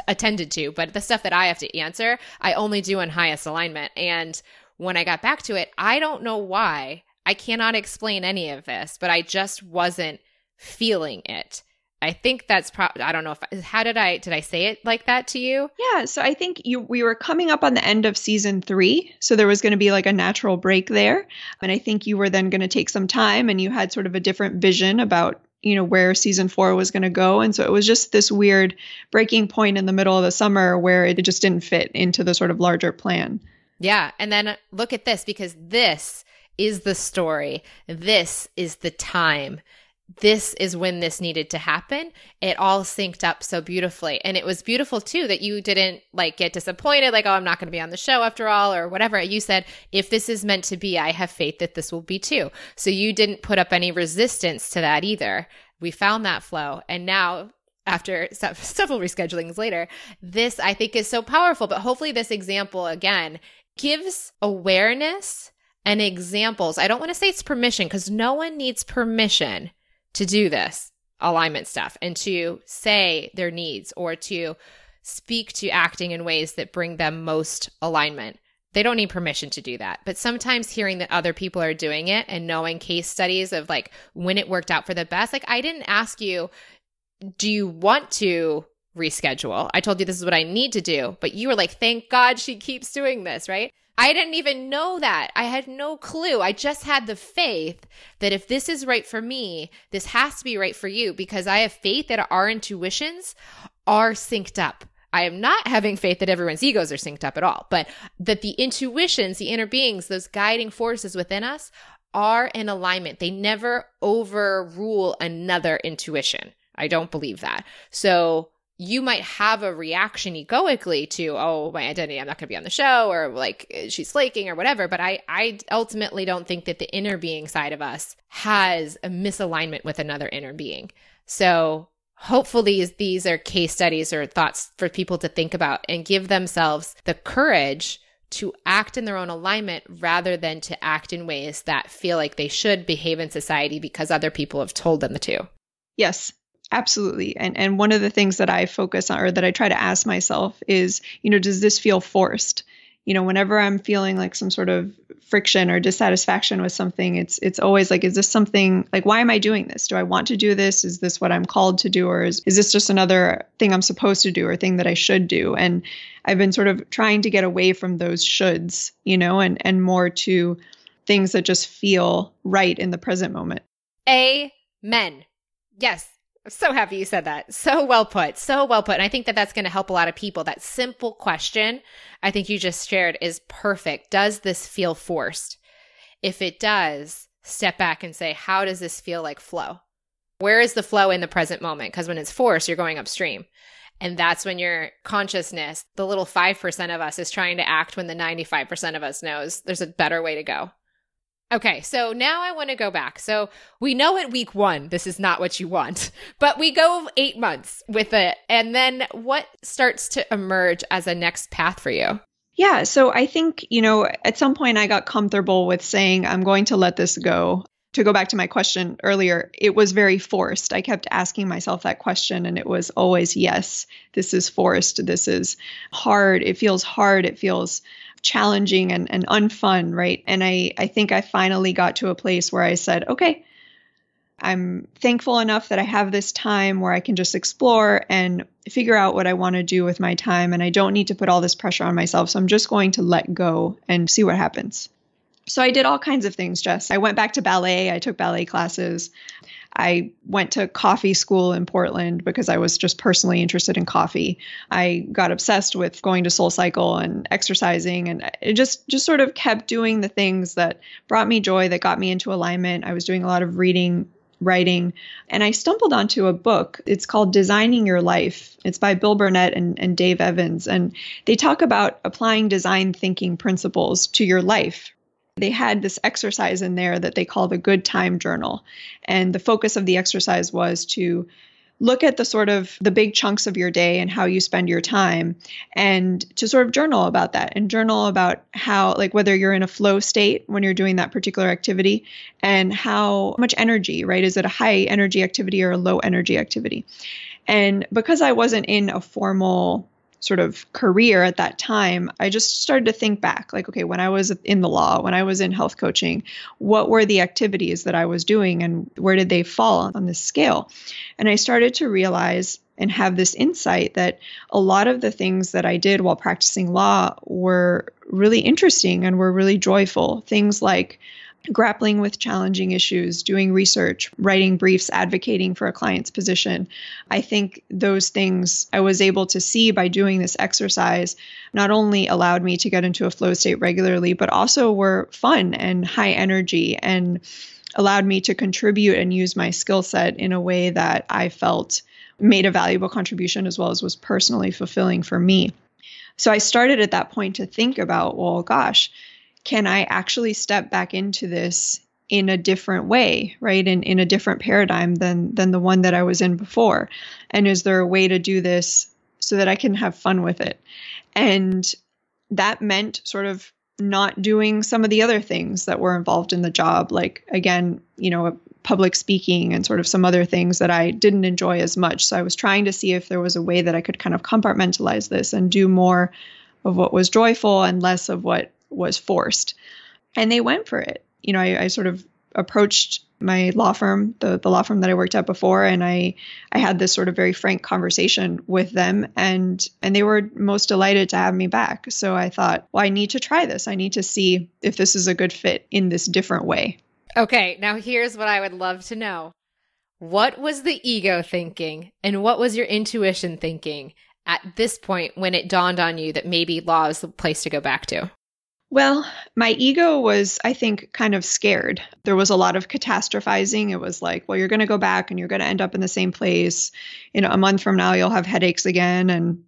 attended to, but the stuff that I have to answer, I only do in highest alignment. And when I got back to it, I don't know why. I cannot explain any of this, but I just wasn't feeling it. I think that's probably I don't know if how did I did I say it like that to you? Yeah, so I think you we were coming up on the end of season 3, so there was going to be like a natural break there, and I think you were then going to take some time and you had sort of a different vision about you know where season 4 was going to go and so it was just this weird breaking point in the middle of the summer where it just didn't fit into the sort of larger plan. Yeah, and then look at this because this is the story. This is the time. This is when this needed to happen. It all synced up so beautifully. And it was beautiful too that you didn't like get disappointed, like, oh, I'm not going to be on the show after all, or whatever. You said, if this is meant to be, I have faith that this will be too. So you didn't put up any resistance to that either. We found that flow. And now after several reschedulings later, this I think is so powerful. But hopefully, this example again gives awareness and examples. I don't want to say it's permission because no one needs permission to do this alignment stuff and to say their needs or to speak to acting in ways that bring them most alignment. They don't need permission to do that. But sometimes hearing that other people are doing it and knowing case studies of like when it worked out for the best, like I didn't ask you, do you want to reschedule? I told you this is what I need to do, but you were like, thank God she keeps doing this, right? I didn't even know that. I had no clue. I just had the faith that if this is right for me, this has to be right for you because I have faith that our intuitions are synced up. I am not having faith that everyone's egos are synced up at all, but that the intuitions, the inner beings, those guiding forces within us are in alignment. They never overrule another intuition. I don't believe that. So you might have a reaction egoically to oh my identity i'm not going to be on the show or like she's flaking or whatever but i i ultimately don't think that the inner being side of us has a misalignment with another inner being so hopefully these are case studies or thoughts for people to think about and give themselves the courage to act in their own alignment rather than to act in ways that feel like they should behave in society because other people have told them to. Yes, Absolutely. And and one of the things that I focus on or that I try to ask myself is, you know, does this feel forced? You know, whenever I'm feeling like some sort of friction or dissatisfaction with something, it's it's always like, is this something like why am I doing this? Do I want to do this? Is this what I'm called to do? Or is, is this just another thing I'm supposed to do or thing that I should do? And I've been sort of trying to get away from those shoulds, you know, and and more to things that just feel right in the present moment. Amen. Yes, So happy you said that. So well put. So well put. And I think that that's going to help a lot of people. That simple question I think you just shared is perfect. Does this feel forced? If it does, step back and say, how does this feel like flow? Where is the flow in the present moment? Because when it's forced, you're going upstream. And that's when your consciousness, the little 5% of us, is trying to act when the 95% of us knows there's a better way to go. Okay, so now I want to go back. So we know at week one, this is not what you want, but we go eight months with it. And then what starts to emerge as a next path for you? Yeah, so I think, you know, at some point I got comfortable with saying, I'm going to let this go. To go back to my question earlier, it was very forced. I kept asking myself that question, and it was always, yes, this is forced. This is hard. It feels hard. It feels challenging and, and unfun, right? And I, I think I finally got to a place where I said, okay, I'm thankful enough that I have this time where I can just explore and figure out what I want to do with my time. And I don't need to put all this pressure on myself. So I'm just going to let go and see what happens. So I did all kinds of things, Jess. I went back to ballet, I took ballet classes. I went to coffee school in Portland because I was just personally interested in coffee. I got obsessed with going to Soul Cycle and exercising and it just just sort of kept doing the things that brought me joy that got me into alignment. I was doing a lot of reading, writing, and I stumbled onto a book. It's called Designing Your Life. It's by Bill Burnett and, and Dave Evans. And they talk about applying design thinking principles to your life, they had this exercise in there that they call the good time journal. And the focus of the exercise was to look at the sort of the big chunks of your day and how you spend your time and to sort of journal about that and journal about how like whether you're in a flow state when you're doing that particular activity and how much energy right is it a high energy activity or a low energy activity and because i wasn't in a formal sort of career at that time, I just started to think back like, okay, when I was in the law, when I was in health coaching, what were the activities that I was doing and where did they fall on this scale? And I started to realize and have this insight that a lot of the things that I did while practicing law were really interesting and were really joyful. Things like grappling with challenging issues, doing research, writing briefs, advocating for a client's position. I think those things I was able to see by doing this exercise not only allowed me to get into a flow state regularly, but also were fun and high energy and allowed me to contribute and use my skill set in a way that I felt made a valuable contribution as well as was personally fulfilling for me. So I started at that point to think about, well, gosh, can I actually step back into this in a different way, right? In in a different paradigm than than the one that I was in before. And is there a way to do this so that I can have fun with it? And that meant sort of not doing some of the other things that were involved in the job, like again, you know, public speaking and sort of some other things that I didn't enjoy as much. So I was trying to see if there was a way that I could kind of compartmentalize this and do more of what was joyful and less of what was forced. And they went for it. You know, I, I sort of approached my law firm, the, the law firm that I worked at before, and I I had this sort of very frank conversation with them and and they were most delighted to have me back. So I thought, well, I need to try this. I need to see if this is a good fit in this different way. Okay, now here's what I would love to know. What was the ego thinking and what was your intuition thinking at this point when it dawned on you that maybe law is the place to go back to? Well, my ego was, I think, kind of scared. There was a lot of catastrophizing. It was like, well, you're going to go back and you're going to end up in the same place. You know, a month from now, you'll have headaches again. And,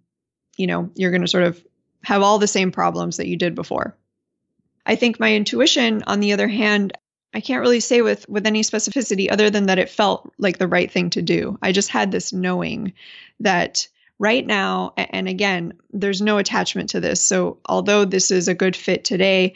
you know, you're going to sort of have all the same problems that you did before. I think my intuition, on the other hand, I can't really say with with any specificity other than that it felt like the right thing to do. I just had this knowing that right now, and again, there's no attachment to this. So, although this is a good fit today,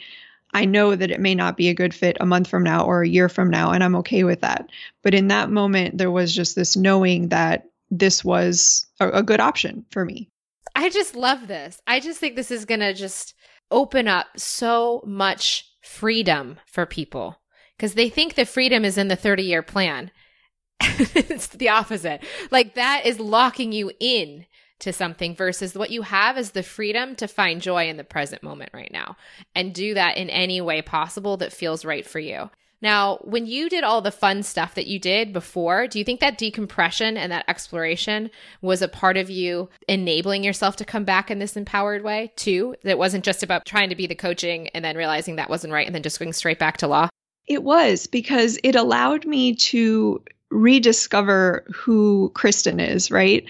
I know that it may not be a good fit a month from now or a year from now, and I'm okay with that. But in that moment, there was just this knowing that this was a, a good option for me. I just love this. I just think this is going to just open up so much freedom for people because they think the freedom is in the 30 year plan. it's the opposite. Like that is locking you in to something versus what you have is the freedom to find joy in the present moment right now and do that in any way possible that feels right for you. Now, when you did all the fun stuff that you did before, do you think that decompression and that exploration was a part of you enabling yourself to come back in this empowered way too? That wasn't just about trying to be the coaching and then realizing that wasn't right and then just going straight back to law? It was because it allowed me to rediscover who Kristyn is, right?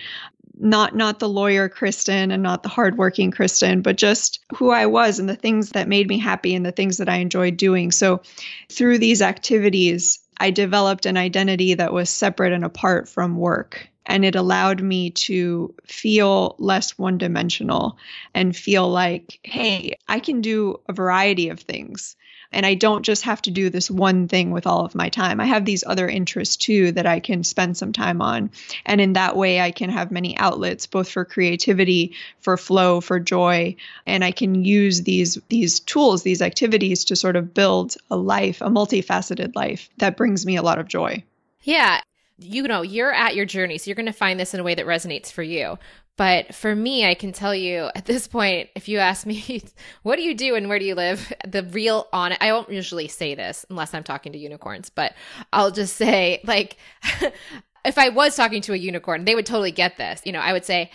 Not not the lawyer Kristyn and not the hardworking Kristyn, but just who I was and the things that made me happy and the things that I enjoyed doing. So through these activities, I developed an identity that was separate and apart from work. And it allowed me to feel less one dimensional and feel like, hey, I can do a variety of things and I don't just have to do this one thing with all of my time. I have these other interests too that I can spend some time on. And in that way, I can have many outlets, both for creativity, for flow, for joy. And I can use these, these tools, these activities to sort of build a life, a multifaceted life that brings me a lot of joy. Yeah you know, you're at your journey, so you're going to find this in a way that resonates for you. But for me, I can tell you at this point, if you ask me, what do you do and where do you live? The real on I won't usually say this unless I'm talking to unicorns, but I'll just say, like, if I was talking to a unicorn, they would totally get this. You know, I would say,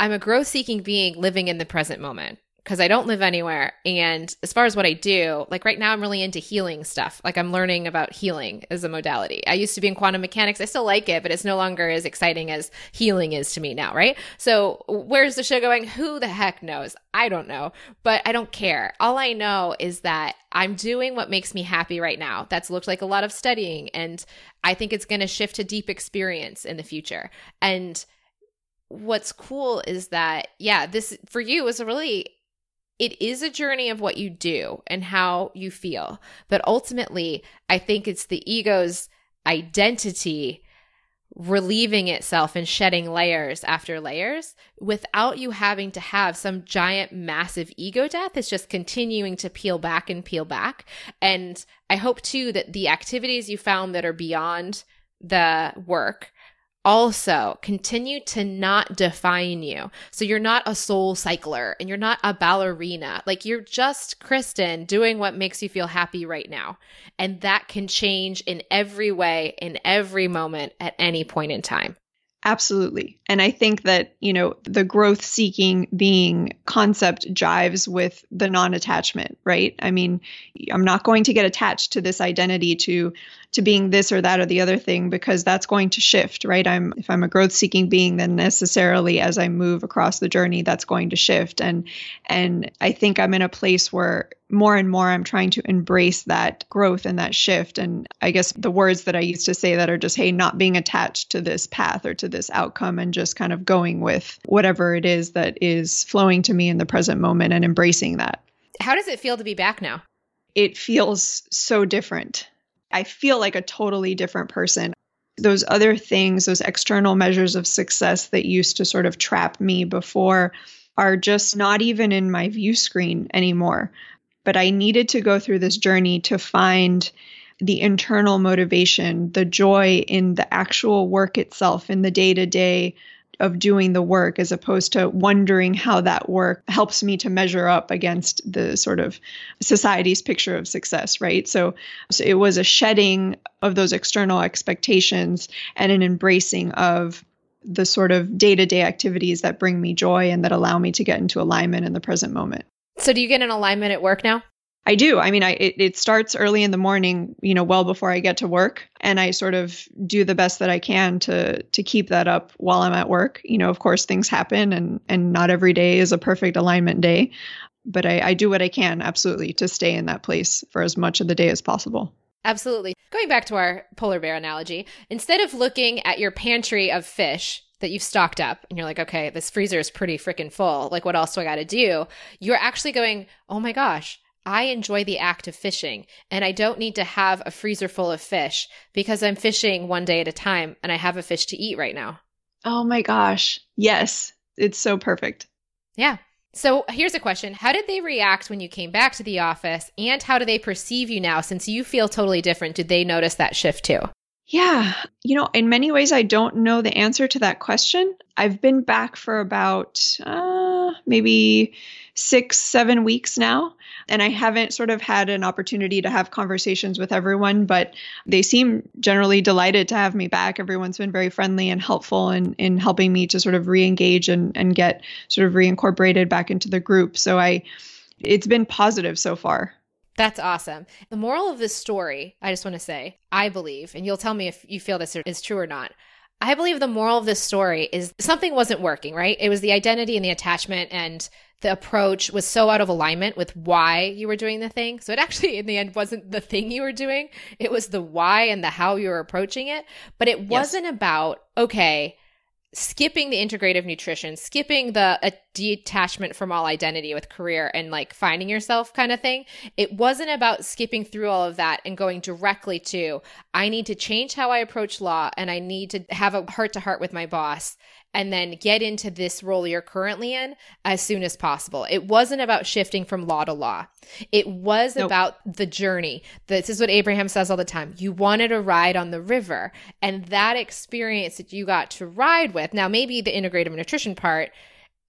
I'm a growth seeking being living in the present moment because I don't live anywhere. And as far as what I do, like right now, I'm really into healing stuff. Like I'm learning about healing as a modality. I used to be in quantum mechanics. I still like it, but it's no longer as exciting as healing is to me now, right? So where's the show going? Who the heck knows? I don't know, but I don't care. All I know is that I'm doing what makes me happy right now. That's looked like a lot of studying. And I think it's going to shift to deep experience in the future. And what's cool is that, yeah, this for you is a really, it is a journey of what you do and how you feel. But ultimately, I think it's the ego's identity relieving itself and shedding layers after layers without you having to have some giant massive ego death it's just continuing to peel back and peel back and i hope too that the activities you found that are beyond the work also continue to not define you. So you're not a soul cycler and you're not a ballerina. Like you're just Kristyn doing what makes you feel happy right now. And that can change in every way, in every moment, at any point in time. Absolutely. And I think that, you know, the growth seeking being concept jives with the non attachment, right? I mean, I'm not going to get attached to this identity to to being this or that or the other thing because that's going to shift, right? I'm if I'm a growth seeking being then necessarily as I move across the journey that's going to shift and and I think I'm in a place where more and more I'm trying to embrace that growth and that shift and I guess the words that I used to say that are just hey not being attached to this path or to this outcome and just kind of going with whatever it is that is flowing to me in the present moment and embracing that. How does it feel to be back now? It feels so different I feel like a totally different person. Those other things, those external measures of success that used to sort of trap me before, are just not even in my view screen anymore. But I needed to go through this journey to find the internal motivation, the joy in the actual work itself, in the day to day of doing the work as opposed to wondering how that work helps me to measure up against the sort of society's picture of success right? So, so it was a shedding of those external expectations and an embracing of the sort of day-to-day activities that bring me joy and that allow me to get into alignment in the present moment. So do you get an alignment at work now I do. I mean, I it, it, starts early in the morning, you know, well before I get to work, and I sort of do the best that I can to to keep that up while I'm at work. You know, of course, things happen, and and not every day is a perfect alignment day, but I, I do what I can, absolutely, to stay in that place for as much of the day as possible. Absolutely. Going back to our polar bear analogy, instead of looking at your pantry of fish that you've stocked up and you're like, okay, this freezer is pretty freaking full. Like, what else do I got to do? You're actually going, oh my gosh, I enjoy the act of fishing and I don't need to have a freezer full of fish because I'm fishing one day at a time and I have a fish to eat right now. Oh my gosh. Yes. It's so perfect. Yeah. So here's a question How did they react when you came back to the office? And how do they perceive you now since you feel totally different? Did they notice that shift too? Yeah. You know, in many ways, I don't know the answer to that question. I've been back for about uh, maybe six, seven weeks now. And I haven't sort of had an opportunity to have conversations with everyone, but they seem generally delighted to have me back. Everyone's been very friendly and helpful in, in helping me to sort of re engage and, and get sort of reincorporated back into the group. So I, it's been positive so far. That's awesome. The moral of this story, I just want to say, I believe, and you'll tell me if you feel this is true or not. I believe the moral of this story is something wasn't working, right? It was the identity and the attachment and the approach was so out of alignment with why you were doing the thing. So it actually, in the end, wasn't the thing you were doing. It was the why and the how you were approaching it. But it wasn't yes. about, okay, skipping the integrative nutrition, skipping the uh, detachment from all identity with career and like finding yourself kind of thing. It wasn't about skipping through all of that and going directly to, I need to change how I approach law and I need to have a heart to heart with my boss and then get into this role you're currently in as soon as possible. It wasn't about shifting from law to law. It was nope. about the journey. This is what Abraham says all the time. You wanted to ride on the river, and that experience that you got to ride with. Now, maybe the integrative nutrition part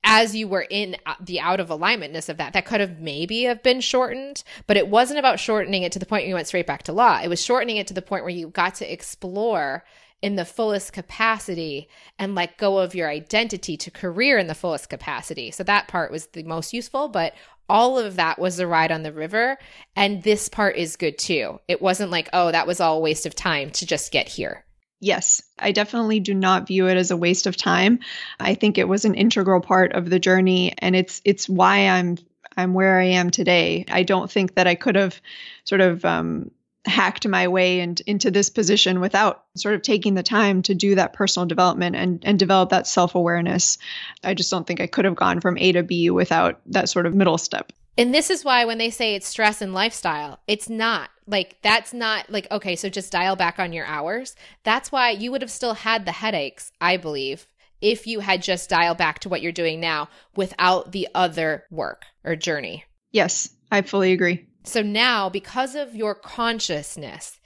as you were in uh, the out of alignmentness of that that could have maybe have been shortened but it wasn't about shortening it to the point where you went straight back to law it was shortening it to the point where you got to explore in the fullest capacity and let go of your identity to career in the fullest capacity. So that part was the most useful, but all of that was the ride on the river. And this part is good too. It wasn't like, oh, that was all waste of time to just get here. Yes, I definitely do not view it as a waste of time. I think it was an integral part of the journey and it's it's why I'm I'm where I am today. I don't think that I could have sort of um, hacked my way and, into this position without sort of taking the time to do that personal development and, and develop that self awareness. I just don't think I could have gone from A to B without that sort of middle step. And this is why when they say it's stress and lifestyle, it's not like that's not like, okay, so just dial back on your hours. That's why you would have still had the headaches, I believe, if you had just dialed back to what you're doing now without the other work or journey. Yes, I fully agree. So now, because of your consciousness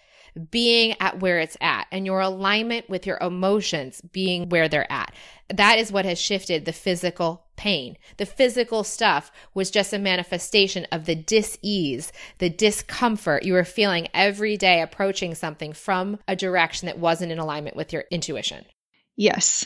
being at where it's at and your alignment with your emotions being where they're at, that is what has shifted the physical pain. The physical stuff was just a manifestation of the dis-ease, the discomfort you were feeling every day approaching something from a direction that wasn't in alignment with your intuition. Yes,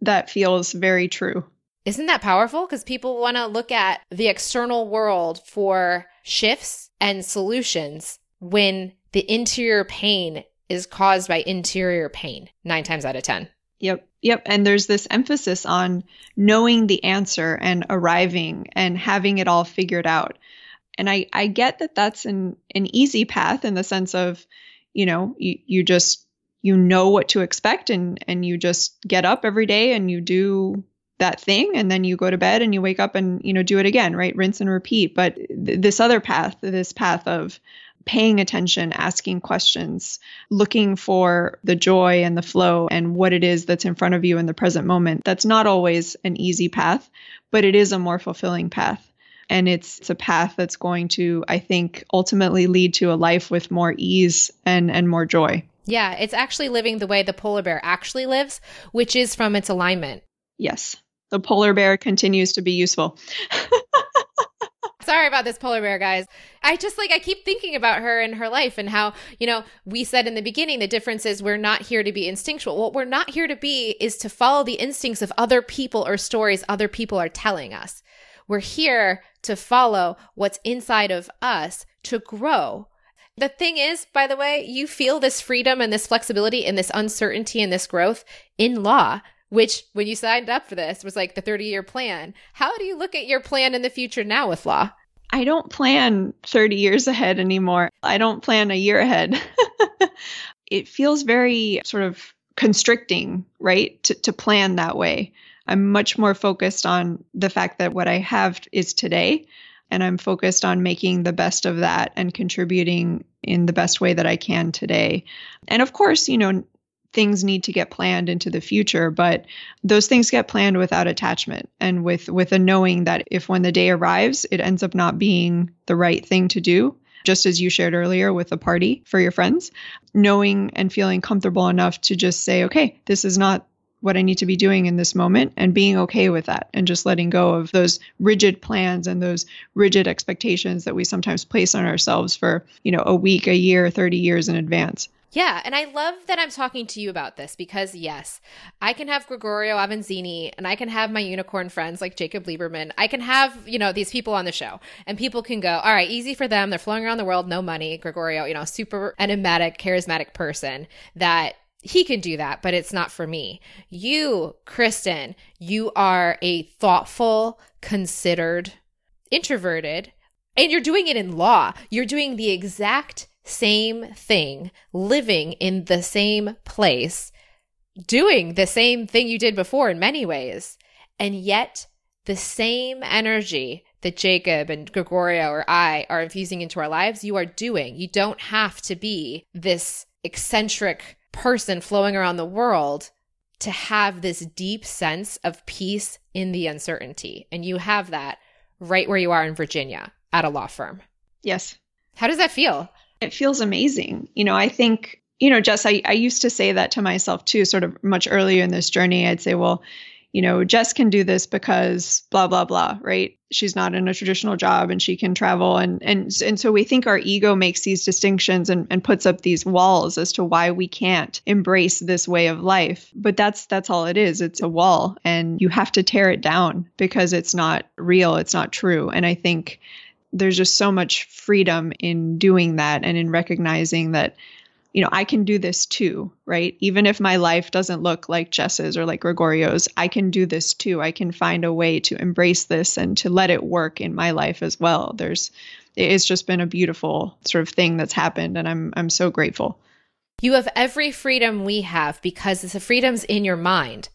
that feels very true. Isn't that powerful? Because people want to look at the external world for shifts and solutions when the interior pain is caused by interior pain nine times out of 10. Yep. Yep. And there's this emphasis on knowing the answer and arriving and having it all figured out. And I, I get that that's an, an easy path in the sense of, you know, you, you just, you know what to expect and, and you just get up every day and you do that thing and then you go to bed and you wake up and you know do it again right rinse and repeat but th- this other path this path of paying attention asking questions looking for the joy and the flow and what it is that's in front of you in the present moment that's not always an easy path but it is a more fulfilling path and it's, it's a path that's going to i think ultimately lead to a life with more ease and and more joy yeah, it's actually living the way the polar bear actually lives, which is from its alignment. Yes the polar bear continues to be useful. Sorry about this polar bear, guys. I just like, I keep thinking about her and her life and how, you know, we said in the beginning, the difference is we're not here to be instinctual. What we're not here to be is to follow the instincts of other people or stories other people are telling us. We're here to follow what's inside of us to grow. The thing is, by the way, you feel this freedom and this flexibility and this uncertainty and this growth in law which when you signed up for this was like the 30 year plan. How do you look at your plan in the future now with law? I don't plan 30 years ahead anymore. I don't plan a year ahead. it feels very sort of constricting, right? To, to plan that way. I'm much more focused on the fact that what I have is today. And I'm focused on making the best of that and contributing in the best way that I can today. And of course, you know, things need to get planned into the future but those things get planned without attachment and with with a knowing that if when the day arrives it ends up not being the right thing to do just as you shared earlier with a party for your friends knowing and feeling comfortable enough to just say okay this is not what I need to be doing in this moment and being okay with that and just letting go of those rigid plans and those rigid expectations that we sometimes place on ourselves for, you know, a week, a year, 30 years in advance. Yeah, and I love that I'm talking to you about this because yes, I can have Gregorio Avanzini and I can have my unicorn friends like Jacob Liberman. I can have, you know, these people on the show and people can go, all right, easy for them. They're flowing around the world, no money. Gregorio, you know, super enigmatic, charismatic person that he can do that, but it's not for me. You, Kristyn, you are a thoughtful, considered, introverted, and you're doing it in law. You're doing the exact same thing, living in the same place, doing the same thing you did before in many ways. And yet, the same energy that Jacob and Gregorio or I are infusing into our lives, you are doing. You don't have to be this eccentric person flowing around the world to have this deep sense of peace in the uncertainty. And you have that right where you are in Virginia at a law firm. Yes. How does that feel? It feels amazing. You know, I think, you know, Jess, I, I used to say that to myself too, sort of much earlier in this journey. I'd say, well, you know, Jess can do this because blah blah blah, right? She's not in a traditional job and she can travel and and and so we think our ego makes these distinctions and, and puts up these walls as to why we can't embrace this way of life. But that's that's all it is. It's a wall and you have to tear it down because it's not real, it's not true. And I think there's just so much freedom in doing that and in recognizing that you know, I can do this too, right? Even if my life doesn't look like Jess's or like Gregorio's, I can do this too. I can find a way to embrace this and to let it work in my life as well. There's it's just been a beautiful sort of thing that's happened and I'm I'm so grateful. You have every freedom we have because the freedom's in your mind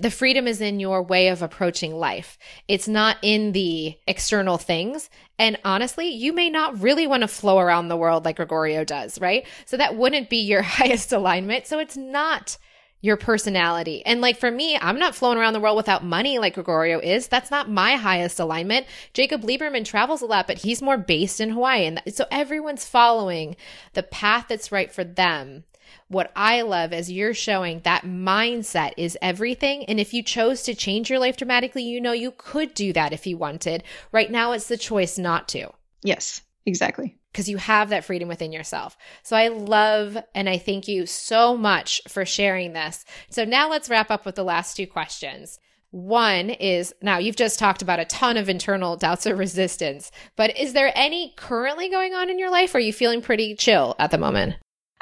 the freedom is in your way of approaching life. It's not in the external things. And honestly, you may not really want to flow around the world like Gregorio does, right? So that wouldn't be your highest alignment. So it's not your personality. And like for me, I'm not flowing around the world without money like Gregorio is. That's not my highest alignment. Jacob Liberman travels a lot, but he's more based in Hawaii. And so everyone's following the path that's right for them. What I love is you're showing that mindset is everything. And if you chose to change your life dramatically, you know you could do that if you wanted. Right now, it's the choice not to. Yes, exactly. Because you have that freedom within yourself. So I love and I thank you so much for sharing this. So now let's wrap up with the last two questions. One is now you've just talked about a ton of internal doubts or resistance, but is there any currently going on in your life? Or are you feeling pretty chill at the moment?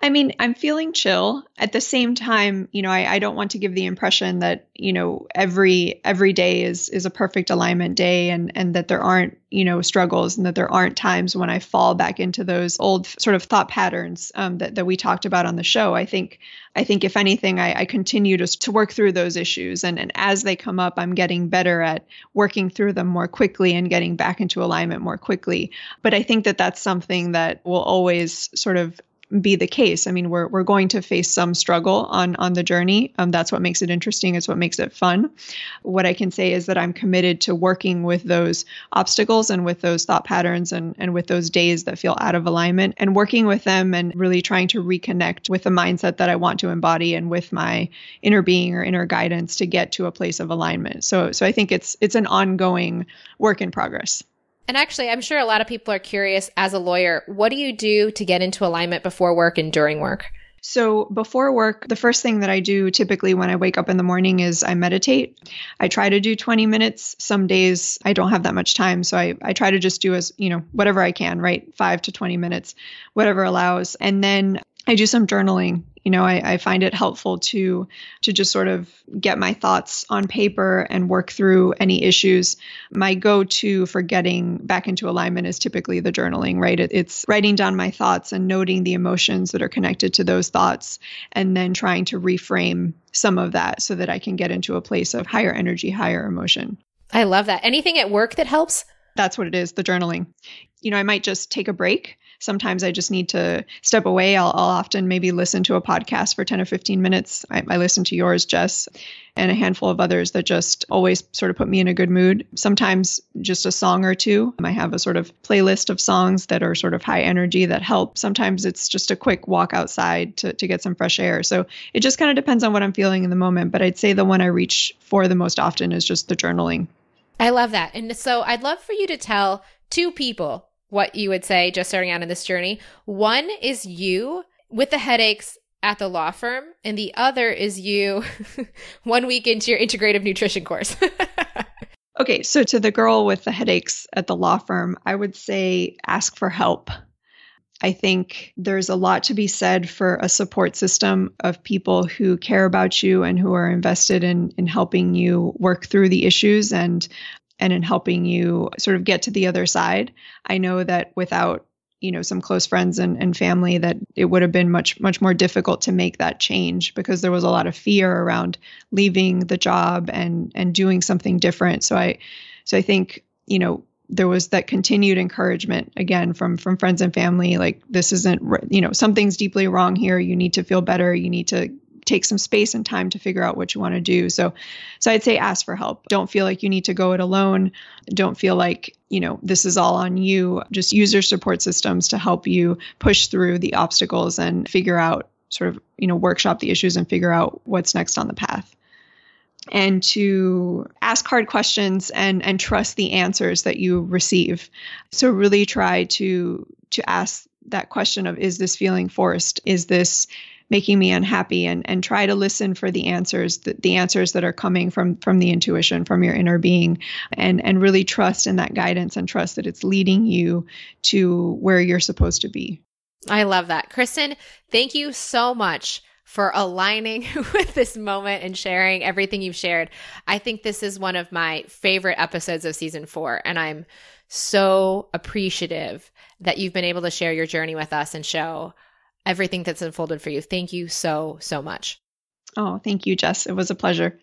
I mean, I'm feeling chill. At the same time, you know, I, I, don't want to give the impression that, you know, every every day is is a perfect alignment day and and that there aren't, you know, struggles and that there aren't times when I fall back into those old sort of thought patterns um, that, that we talked about on the show. I think I think if anything, I, I continue to, to work through those issues and, and as they come up, I'm getting better at working through them more quickly and getting back into alignment more quickly. But I think that that's something that will always sort of be the case. I mean, we're we're going to face some struggle on on the journey. Um, that's what makes it interesting. It's what makes it fun. What I can say is that I'm committed to working with those obstacles and with those thought patterns and and with those days that feel out of alignment and working with them and really trying to reconnect with the mindset that I want to embody and with my inner being or inner guidance to get to a place of alignment. So so I think it's it's an ongoing work in progress. And actually, I'm sure a lot of people are curious as a lawyer, what do you do to get into alignment before work and during work? So, before work, the first thing that I do typically when I wake up in the morning is I meditate. I try to do 20 minutes. Some days I don't have that much time. So, I, I try to just do as, you know, whatever I can, right? Five to 20 minutes, whatever allows. And then I do some journaling. You know I, I, find it helpful to to just sort of get my thoughts on paper and work through any issues. My go-to for getting back into alignment is typically the journaling right? It, it's writing down my thoughts and noting the emotions that are connected to those thoughts and then trying to reframe some of that so that i can get into a place of higher energy higher emotion. I love that. Anything at work that helps? That's what it is the journaling. You know i might just take a break sometimes I just need to step away. I'll, I'll, often maybe listen to a podcast for 10 or 15 minutes. I, I, listen to yours, Jess, and a handful of others that just always sort of put me in a good mood. Sometimes just a song or two. I have a sort of playlist of songs that are sort of high energy that help. Sometimes it's just a quick walk outside to, to get some fresh air. So it just kind of depends on what I'm feeling in the moment. But I'd say the one I reach for the most often is just the journaling. I love that. And so I'd love for you to tell two people what you would say just starting out in this journey. One is you with the headaches at the law firm, and the other is you one week into your integrative nutrition course. okay, so to the girl with the headaches at the law firm, I would say ask for help. I think there's a lot to be said for a support system of people who care about you and who are invested in in helping you work through the issues and and in helping you sort of get to the other side. I know that without you know some close friends and, and family that it would have been much much more difficult to make that change because there was a lot of fear around leaving the job and and doing something different. So i so i think you know there was that continued encouragement again from from friends and family like this isn't you know something's deeply wrong here. You need to feel better. You need to take some space and time to figure out what you want to do. So so I'd say ask for help. Don't feel like you need to go it alone. Don't feel like, you know, this is all on you. Just use your support systems to help you push through the obstacles and figure out sort of, you know, workshop the issues and figure out what's next on the path and to ask hard questions and and trust the answers that you receive so really try to to ask that question of is this feeling forced is this making me unhappy and and try to listen for the answers the, the answers that are coming from from the intuition from your inner being and and really trust in that guidance and trust that it's leading you to where you're supposed to be I love that. Kristyn, thank you so much for aligning with this moment and sharing everything you've shared. I think this is one of my favorite episodes of season four, and I'm so appreciative that you've been able to share your journey with us and show everything that's unfolded for you. Thank you so, so much. Oh, thank you, Jess. It was a pleasure.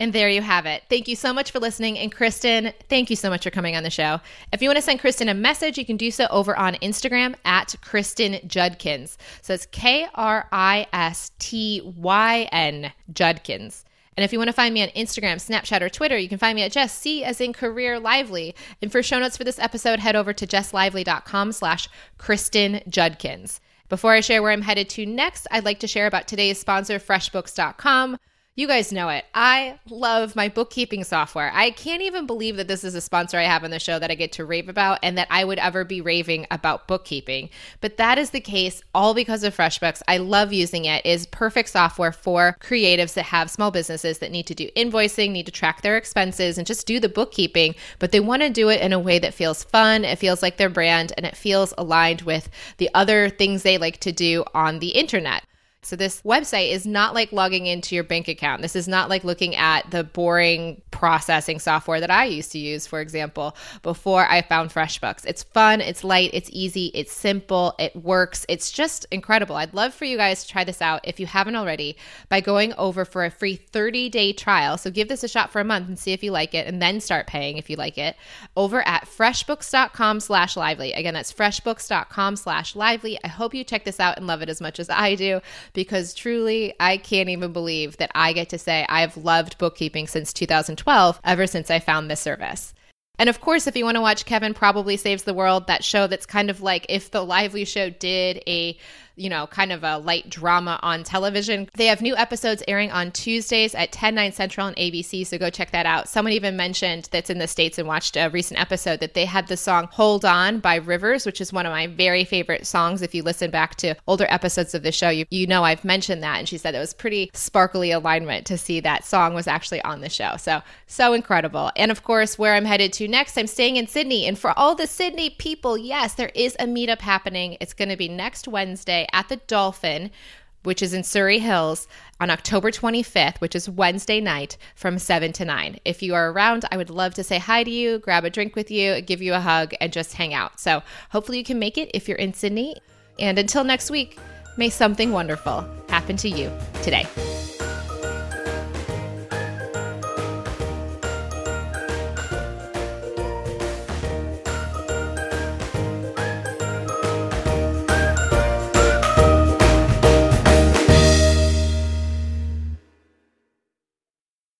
And there you have it. Thank you so much for listening. And Kristyn, thank you so much for coming on the show. If you want to send Kristyn a message, you can do so over on Instagram at Kristyn Judkins. So it's K R I S T Y N Judkins. And if you want to find me on Instagram, Snapchat, or Twitter, you can find me at Jess C as in career lively. And for show notes for this episode, head over to jesslively.com slash Kristyn Judkins. Before I share where I'm headed to next, I'd like to share about today's sponsor, FreshBooks.com. You guys know it. I love my bookkeeping software. I can't even believe that this is a sponsor I have on the show that I get to rave about and that I would ever be raving about bookkeeping. But that is the case all because of FreshBooks. I love using it. it is perfect software for creatives that have small businesses that need to do invoicing, need to track their expenses and just do the bookkeeping, but they want to do it in a way that feels fun, it feels like their brand and it feels aligned with the other things they like to do on the internet. So this website is not like logging into your bank account. This is not like looking at the boring processing software that I used to use, for example, before I found FreshBooks. It's fun, it's light, it's easy, it's simple, it works. It's just incredible. I'd love for you guys to try this out if you haven't already by going over for a free 30-day trial. So give this a shot for a month and see if you like it and then start paying if you like it over at freshbooks.com slash lively. Again, that's freshbooks.com slash lively. I hope you check this out and love it as much as I do because truly, I can't even believe that I get to say I've loved bookkeeping since 2012, ever since I found this service. And of course, if you want to watch Kevin Probably Saves the World, that show that's kind of like if the Lively Show did a you know, kind of a light drama on television. They have new episodes airing on Tuesdays at 10, 9 Central on ABC, so go check that out. Someone even mentioned that's in the States and watched a recent episode that they had the song Hold On by Rivers, which is one of my very favorite songs. If you listen back to older episodes of the show, you, you know I've mentioned that. And she said it was pretty sparkly alignment to see that song was actually on the show. So, so incredible. And of course, where I'm headed to next, I'm staying in Sydney. And for all the Sydney people, yes, there is a meetup happening. It's going to be next Wednesday at the Dolphin, which is in Surry Hills, on October 25th, which is Wednesday night from 7 to 9. If you are around, I would love to say hi to you, grab a drink with you, give you a hug, and just hang out. So hopefully you can make it if you're in Sydney. And until next week, may something wonderful happen to you today.